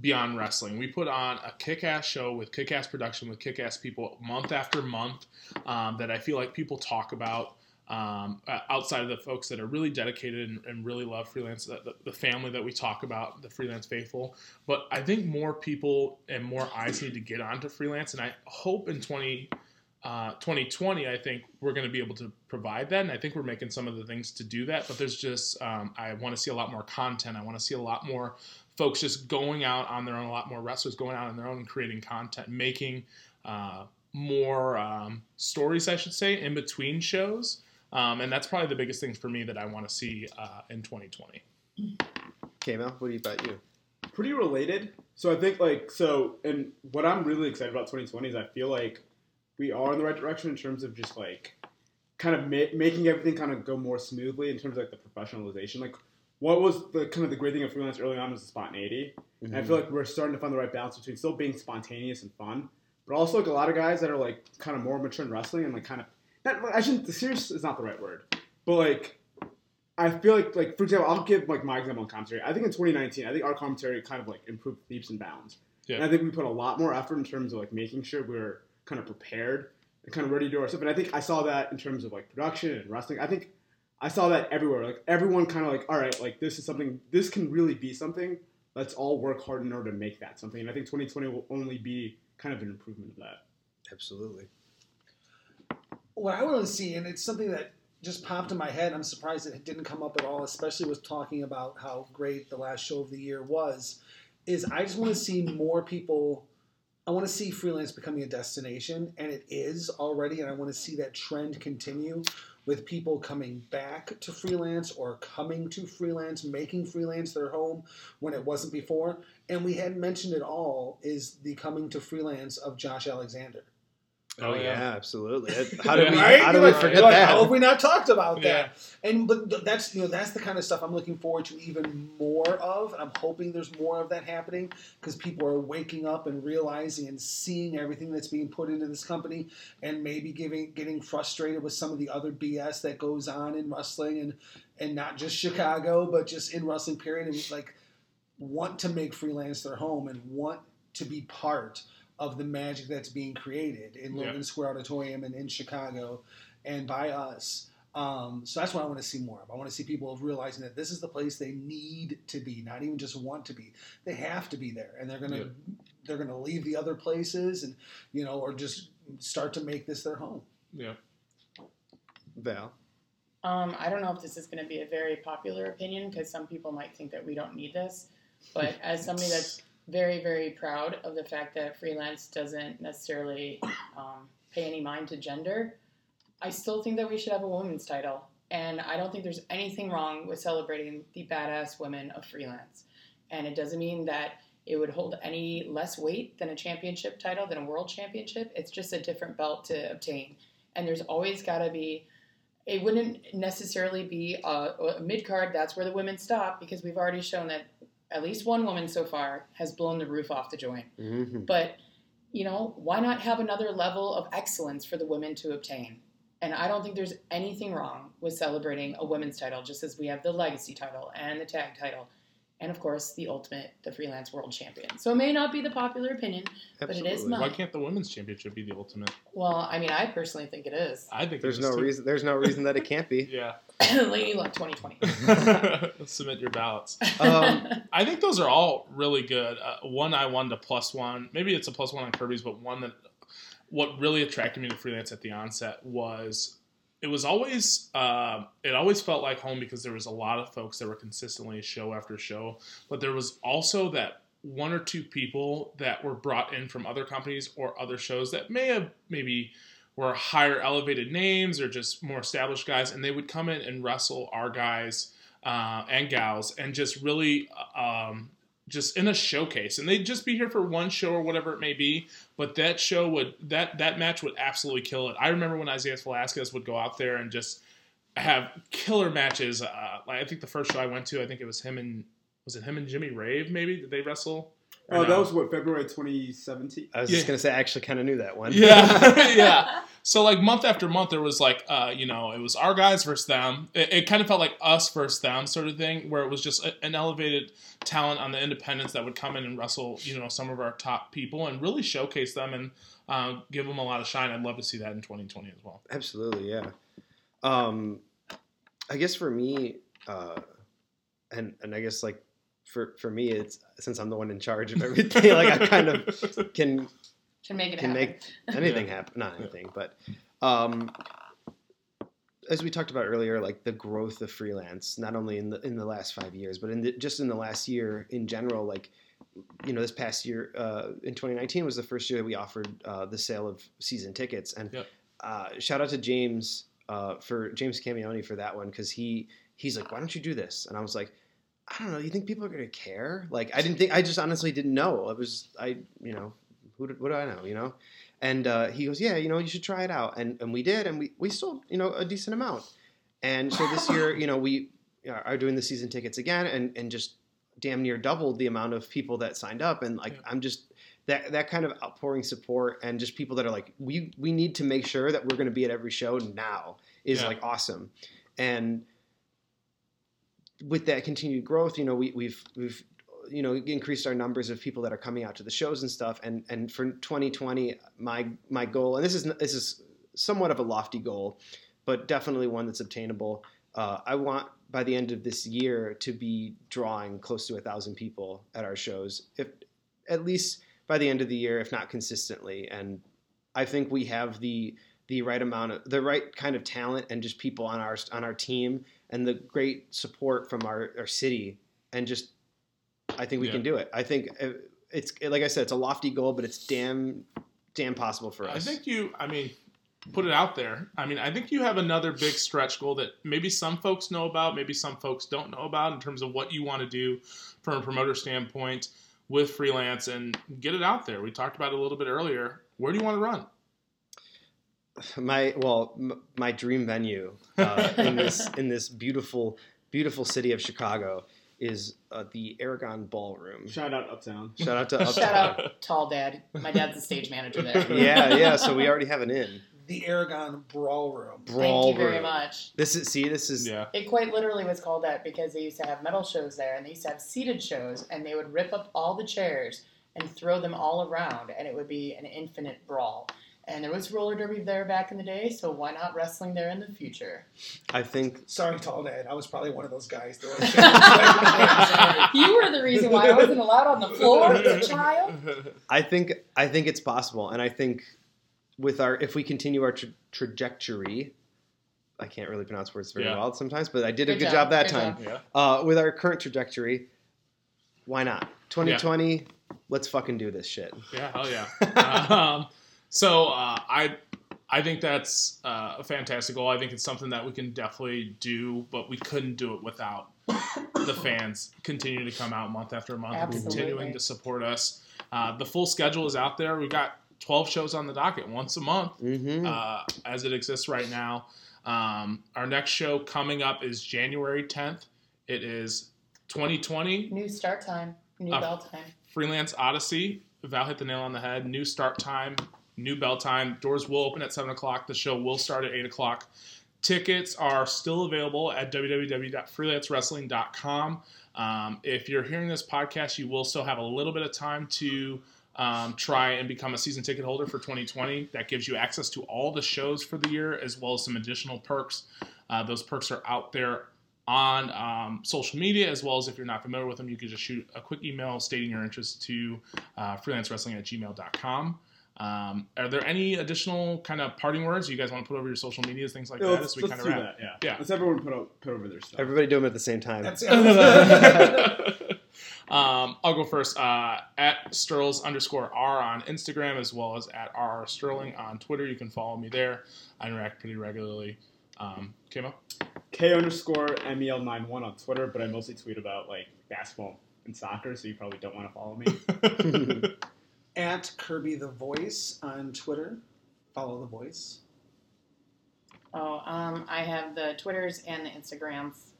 Beyond Wrestling. We put on a kick ass show with kick ass production with kick ass people month after month um, that I feel like people talk about. Um, uh, outside of the folks that are really dedicated and, and really love freelance, the, the, family that we talk about, the freelance faithful. But I think more people and more eyes need to get onto freelance, and I hope in 20. Uh, 2020, I think we're going to be able to provide that, and I think we're making some of the things to do that. But there's just, um, I want to see a lot more content. I want to see a lot more folks just going out on their own, a lot more wrestlers going out on their own and creating content, making uh, more um, stories, I should say, in between shows. Um, and that's probably the biggest thing for me that I want to see uh, in 2020. Okay, Mel, what do you about you? Pretty related. So I think like so, and what I'm really excited about 2020 is I feel like we are in the right direction in terms of just like kind of ma- making everything kind of go more smoothly in terms of like the professionalization. Like what was the kind of the great thing of freelance early on was the spontaneity. And I feel like we're starting to find the right balance between still being spontaneous and fun, but also like a lot of guys that are like kind of more mature in wrestling and like kind of not, I shouldn't. The serious is not the right word, but like I feel like like for example, I'll give like my example on commentary. I think in 2019, I think our commentary kind of like improved leaps and bounds. Yeah. And I think we put a lot more effort in terms of like making sure we are kind of prepared and kind of ready to do our stuff. And I think I saw that in terms of like production and wrestling. I think I saw that everywhere. Like everyone kind of like, all right, like this is something. This can really be something. Let's all work hard in order to make that something. And I think 2020 will only be kind of an improvement of that. Absolutely. What I want to see, and it's something that just popped in my head. I'm surprised it didn't come up at all, especially with talking about how great the last show of the year was. Is I just want to see more people. I want to see freelance becoming a destination, and it is already. And I want to see that trend continue with people coming back to freelance or coming to freelance, making freelance their home when it wasn't before. And we hadn't mentioned at all is the coming to freelance of Josh Alexander. Oh, Oh, yeah. yeah. absolutely. How did we? Right? How You're we forget like, that? How have we not talked about Yeah. that? And but that's you know that's the kind of stuff I'm looking forward to even more of. I'm hoping there's more of that happening because people are waking up and realizing and seeing everything that's being put into this company, and maybe giving getting frustrated with some of the other BS that goes on in wrestling and and not just Chicago, but just in wrestling period, and like want to make freelance their home and want to be part of the magic that's being created in Yeah. Square Auditorium and in Chicago and by us. Um, so that's what I want to see more of. I want to see people realizing that this is the place they need to be, not even just want to be. They have to be there, and they're gonna Yeah. they're gonna leave the other places and you know, or just start to make this their home. Yeah. Val. Um, I don't know if this is going to be a very popular opinion because some people might think that we don't need this. But as somebody that's very, very proud of the fact that freelance doesn't necessarily um, pay any mind to gender, I still think that we should have a women's title. And I don't think there's anything wrong with celebrating the badass women of freelance. And it doesn't mean that it would hold any less weight than a championship title, than a world championship. It's just a different belt to obtain. And there's always got to be it wouldn't necessarily be a, a mid card. That's where the women stop because we've already shown that at least one woman so far has blown the roof off the joint. Mm-hmm. But you know, why not have another level of excellence for the women to obtain? And I don't think there's anything wrong with celebrating a women's title, just as we have the legacy title and the tag title, and of course the ultimate, the freelance world champion. So it may not be the popular opinion. But it is Absolutely. not. Why can't the women's championship be the ultimate? Well, I mean, I personally think it is. I think There's it's no too- reason. There's no reason that it can't be. Yeah. Lady Luck 2020. Submit your ballots. Um, I think those are all really good. Uh, one I wanted a plus one. Maybe it's a plus one on Kirby's, but one that what really attracted me to freelance at the onset was it was always uh, it always felt like home because there was a lot of folks that were consistently show after show, but there was also that one or two people that were brought in from other companies or other shows that may have maybe were higher elevated names or just more established guys, and they would come in and wrestle our guys uh, and gals and just really um, just in a showcase and they'd just be here for one show or whatever it may be but that show would that that match would absolutely kill it i remember when isaiah velasquez would go out there and just have killer matches uh, like i think the first show i went to i think it was him and was it him and jimmy rave maybe did they wrestle Oh, no? that was what February 2017. I was Yeah. just gonna say, I actually kind of knew that one. Yeah, yeah. So like month after month, there was like, uh, you know, it was our guys versus them. It, it kind of felt like us versus them sort of thing, where it was just a, an elevated talent on the independents that would come in and wrestle, you know, some of our top people and really showcase them and uh, give them a lot of shine. I'd love to see that in 2020 as well. Absolutely, yeah. Um, I guess for me, uh, and and I guess like for for me, it's since I'm the one in charge of everything. like I kind of can Can make it can happen. make anything Yeah. happen. Not anything, but um, as we talked about earlier, like the growth of freelance, not only in the in the last five years, but in the, just in the last year in general. Like you know, this past year uh, in 2019 was the first year that we offered uh, the sale of season tickets, and Yep. uh, shout out to James uh, for James Camioni for that one because he he's like, why don't you do this? And I was like. I don't know. You think people are gonna care? Like, I didn't think. I just honestly didn't know. I was, I, you know, who do, what do I know? You know, and uh, he goes, yeah, you know, you should try it out, and and we did, and we we sold, you know, a decent amount, and so this year, you know, we are doing the season tickets again, and and just damn near doubled the amount of people that signed up, and like Yeah. I'm just that that kind of outpouring support, and just people that are like, we we need to make sure that we're going to be at every show now is Yeah. like awesome, and with that continued growth, you know, we, we've we've you know increased our numbers of people that are coming out to the shows and stuff. And and for 2020, my my goal, and this is this is somewhat of a lofty goal, but definitely one that's obtainable. Uh, I want by the end of this year to be drawing close to a thousand people at our shows, if at least by the end of the year, if not consistently. And I think we have the the right amount of the right kind of talent and just people on our on our team and the great support from our, our city and just I think we Yeah. can do it. I think uh, it's like I said, it's a lofty goal, but it's damn damn possible for us. I think you, I mean, put it out there. I mean, I think you have another big stretch goal that maybe some folks know about, maybe some folks don't know about in terms of what you want to do from a promoter standpoint with freelance and get it out there. We talked about it a little bit earlier. Where do you want to run? my well, m- my dream venue uh, in this in this beautiful beautiful city of Chicago is uh, the Aragon Ballroom. Shout out Uptown. Shout out to Uptown. Shout out, Tall Dad. My dad's the stage manager there. Yeah, yeah. So we already have an in The Aragon Brawl Room. brawl Thank you very room. much. This is see, this is Yeah. It quite literally was called that because they used to have metal shows there and they used to have seated shows and they would rip up all the chairs and throw them all around and it would be an infinite brawl. And there was roller derby there back in the day, so why not wrestling there in the future? I think Sorry, Tall Dad. I was probably one of those guys. That was you were the reason why I wasn't allowed on the floor as a child. I think I think it's possible, and I think with our if we continue our tra- trajectory, I can't really pronounce words very Yeah. well sometimes, but I did a Good good job, job, that good time. job. yeah. Uh, with our current trajectory, why not? 2020, let's fucking do this shit. Yeah, hell yeah. um, so uh, I I think that's uh, a fantastic goal. I think it's something that we can definitely do, but we couldn't do it without the fans continuing to come out month after month Absolutely. continuing to support us. Uh, the full schedule is out there. We've got 12 shows on the docket once a month Mm-hmm. uh, as it exists right now. Um, our next show coming up is January 10th. It is 2020 New start time, new Uh, bell time. Freelance Odyssey. Val hit the nail on the head. New start time, new bell time. Doors will open at 7 o'clock. The show will start at 8 o'clock. Tickets are still available at www.freelancewrestling.com. Um, if you're hearing this podcast, you will still have a little bit of time to um, try and become a season ticket holder for 2020. That gives you access to all the shows for the year as well as some additional perks. Uh, those perks are out there on um, social media, as well as if you're not familiar with them, you can just shoot a quick email stating your interest to uh, freelancewrestling at gmail.com. Um, are there any additional kind of parting words you guys want to put over your social medias, things like Yeah, that, let's as we let's kind do of wrap? that. Yeah. Yeah. Let's everyone put out, put over their stuff. Everybody do them at the same time. Um, I'll go first. Uh, at Sterls underscore R on Instagram, as well as at RR Sterling on Twitter. You can follow me there. I interact pretty regularly. Um, Kimo? K underscore MEL91 on Twitter, but I mostly tweet about like basketball and soccer, so you probably don't want to follow me. At Kirby the Voice on Twitter. Follow the voice. Oh, um, I have the Twitters and the Instagrams.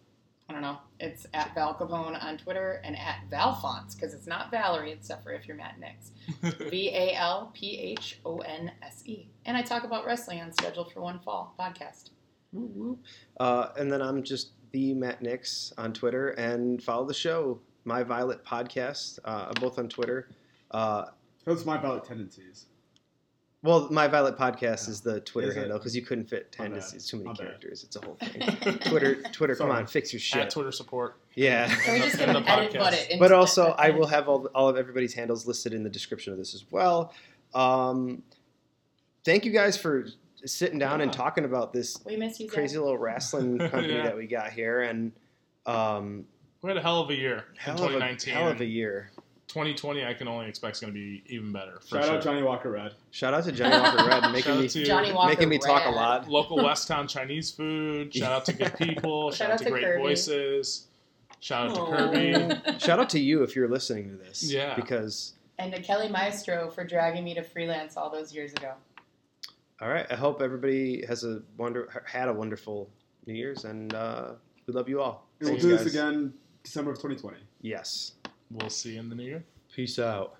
I don't know. It's at Val Capone on Twitter and at Valphonse because it's not Valerie, except for if you're Matt Nix. V A L P H O N S E. And I talk about wrestling on Scheduled for One Fall podcast. Uh, and then I'm just the Matt Nix on Twitter and follow the show, My Violet Podcast, uh, both on Twitter. Uh, That's my ballot tendencies. Well, my Violet podcast is the Twitter Is handle because you couldn't fit ten. My It's, too many My bad. characters. It's a whole thing. Twitter, Twitter, come on, fix your At shit. Twitter support. Yeah. Can we just get In an the edit podcast. button? into but the- also I will have all, all of everybody's handles listed in the description of this as well. Um, thank you guys for sitting down and talking about this We miss you, crazy little wrestling company Yeah. that we got here, and um, We had a hell of a year in hell, of a, hell of a year. 2020, I can only expect is going to be even better. For Shout sure. out Johnnie Walker Red. Shout out to Johnnie Walker Red, making me Johnnie Walker making me talk a lot. local Westtown Chinese food. Shout out to good people. Shout, out to, great Kirby. voices. Shout out to Kirby. Shout out to you if you're listening to this. Yeah. Because And to Kelly Maestro for dragging me to freelance all those years ago. all right, I hope everybody has a wonder had a wonderful New Year's, and uh, we love you all. And we'll Thanks, do this again December of 2020. Yes. We'll see you in the new year. Peace out.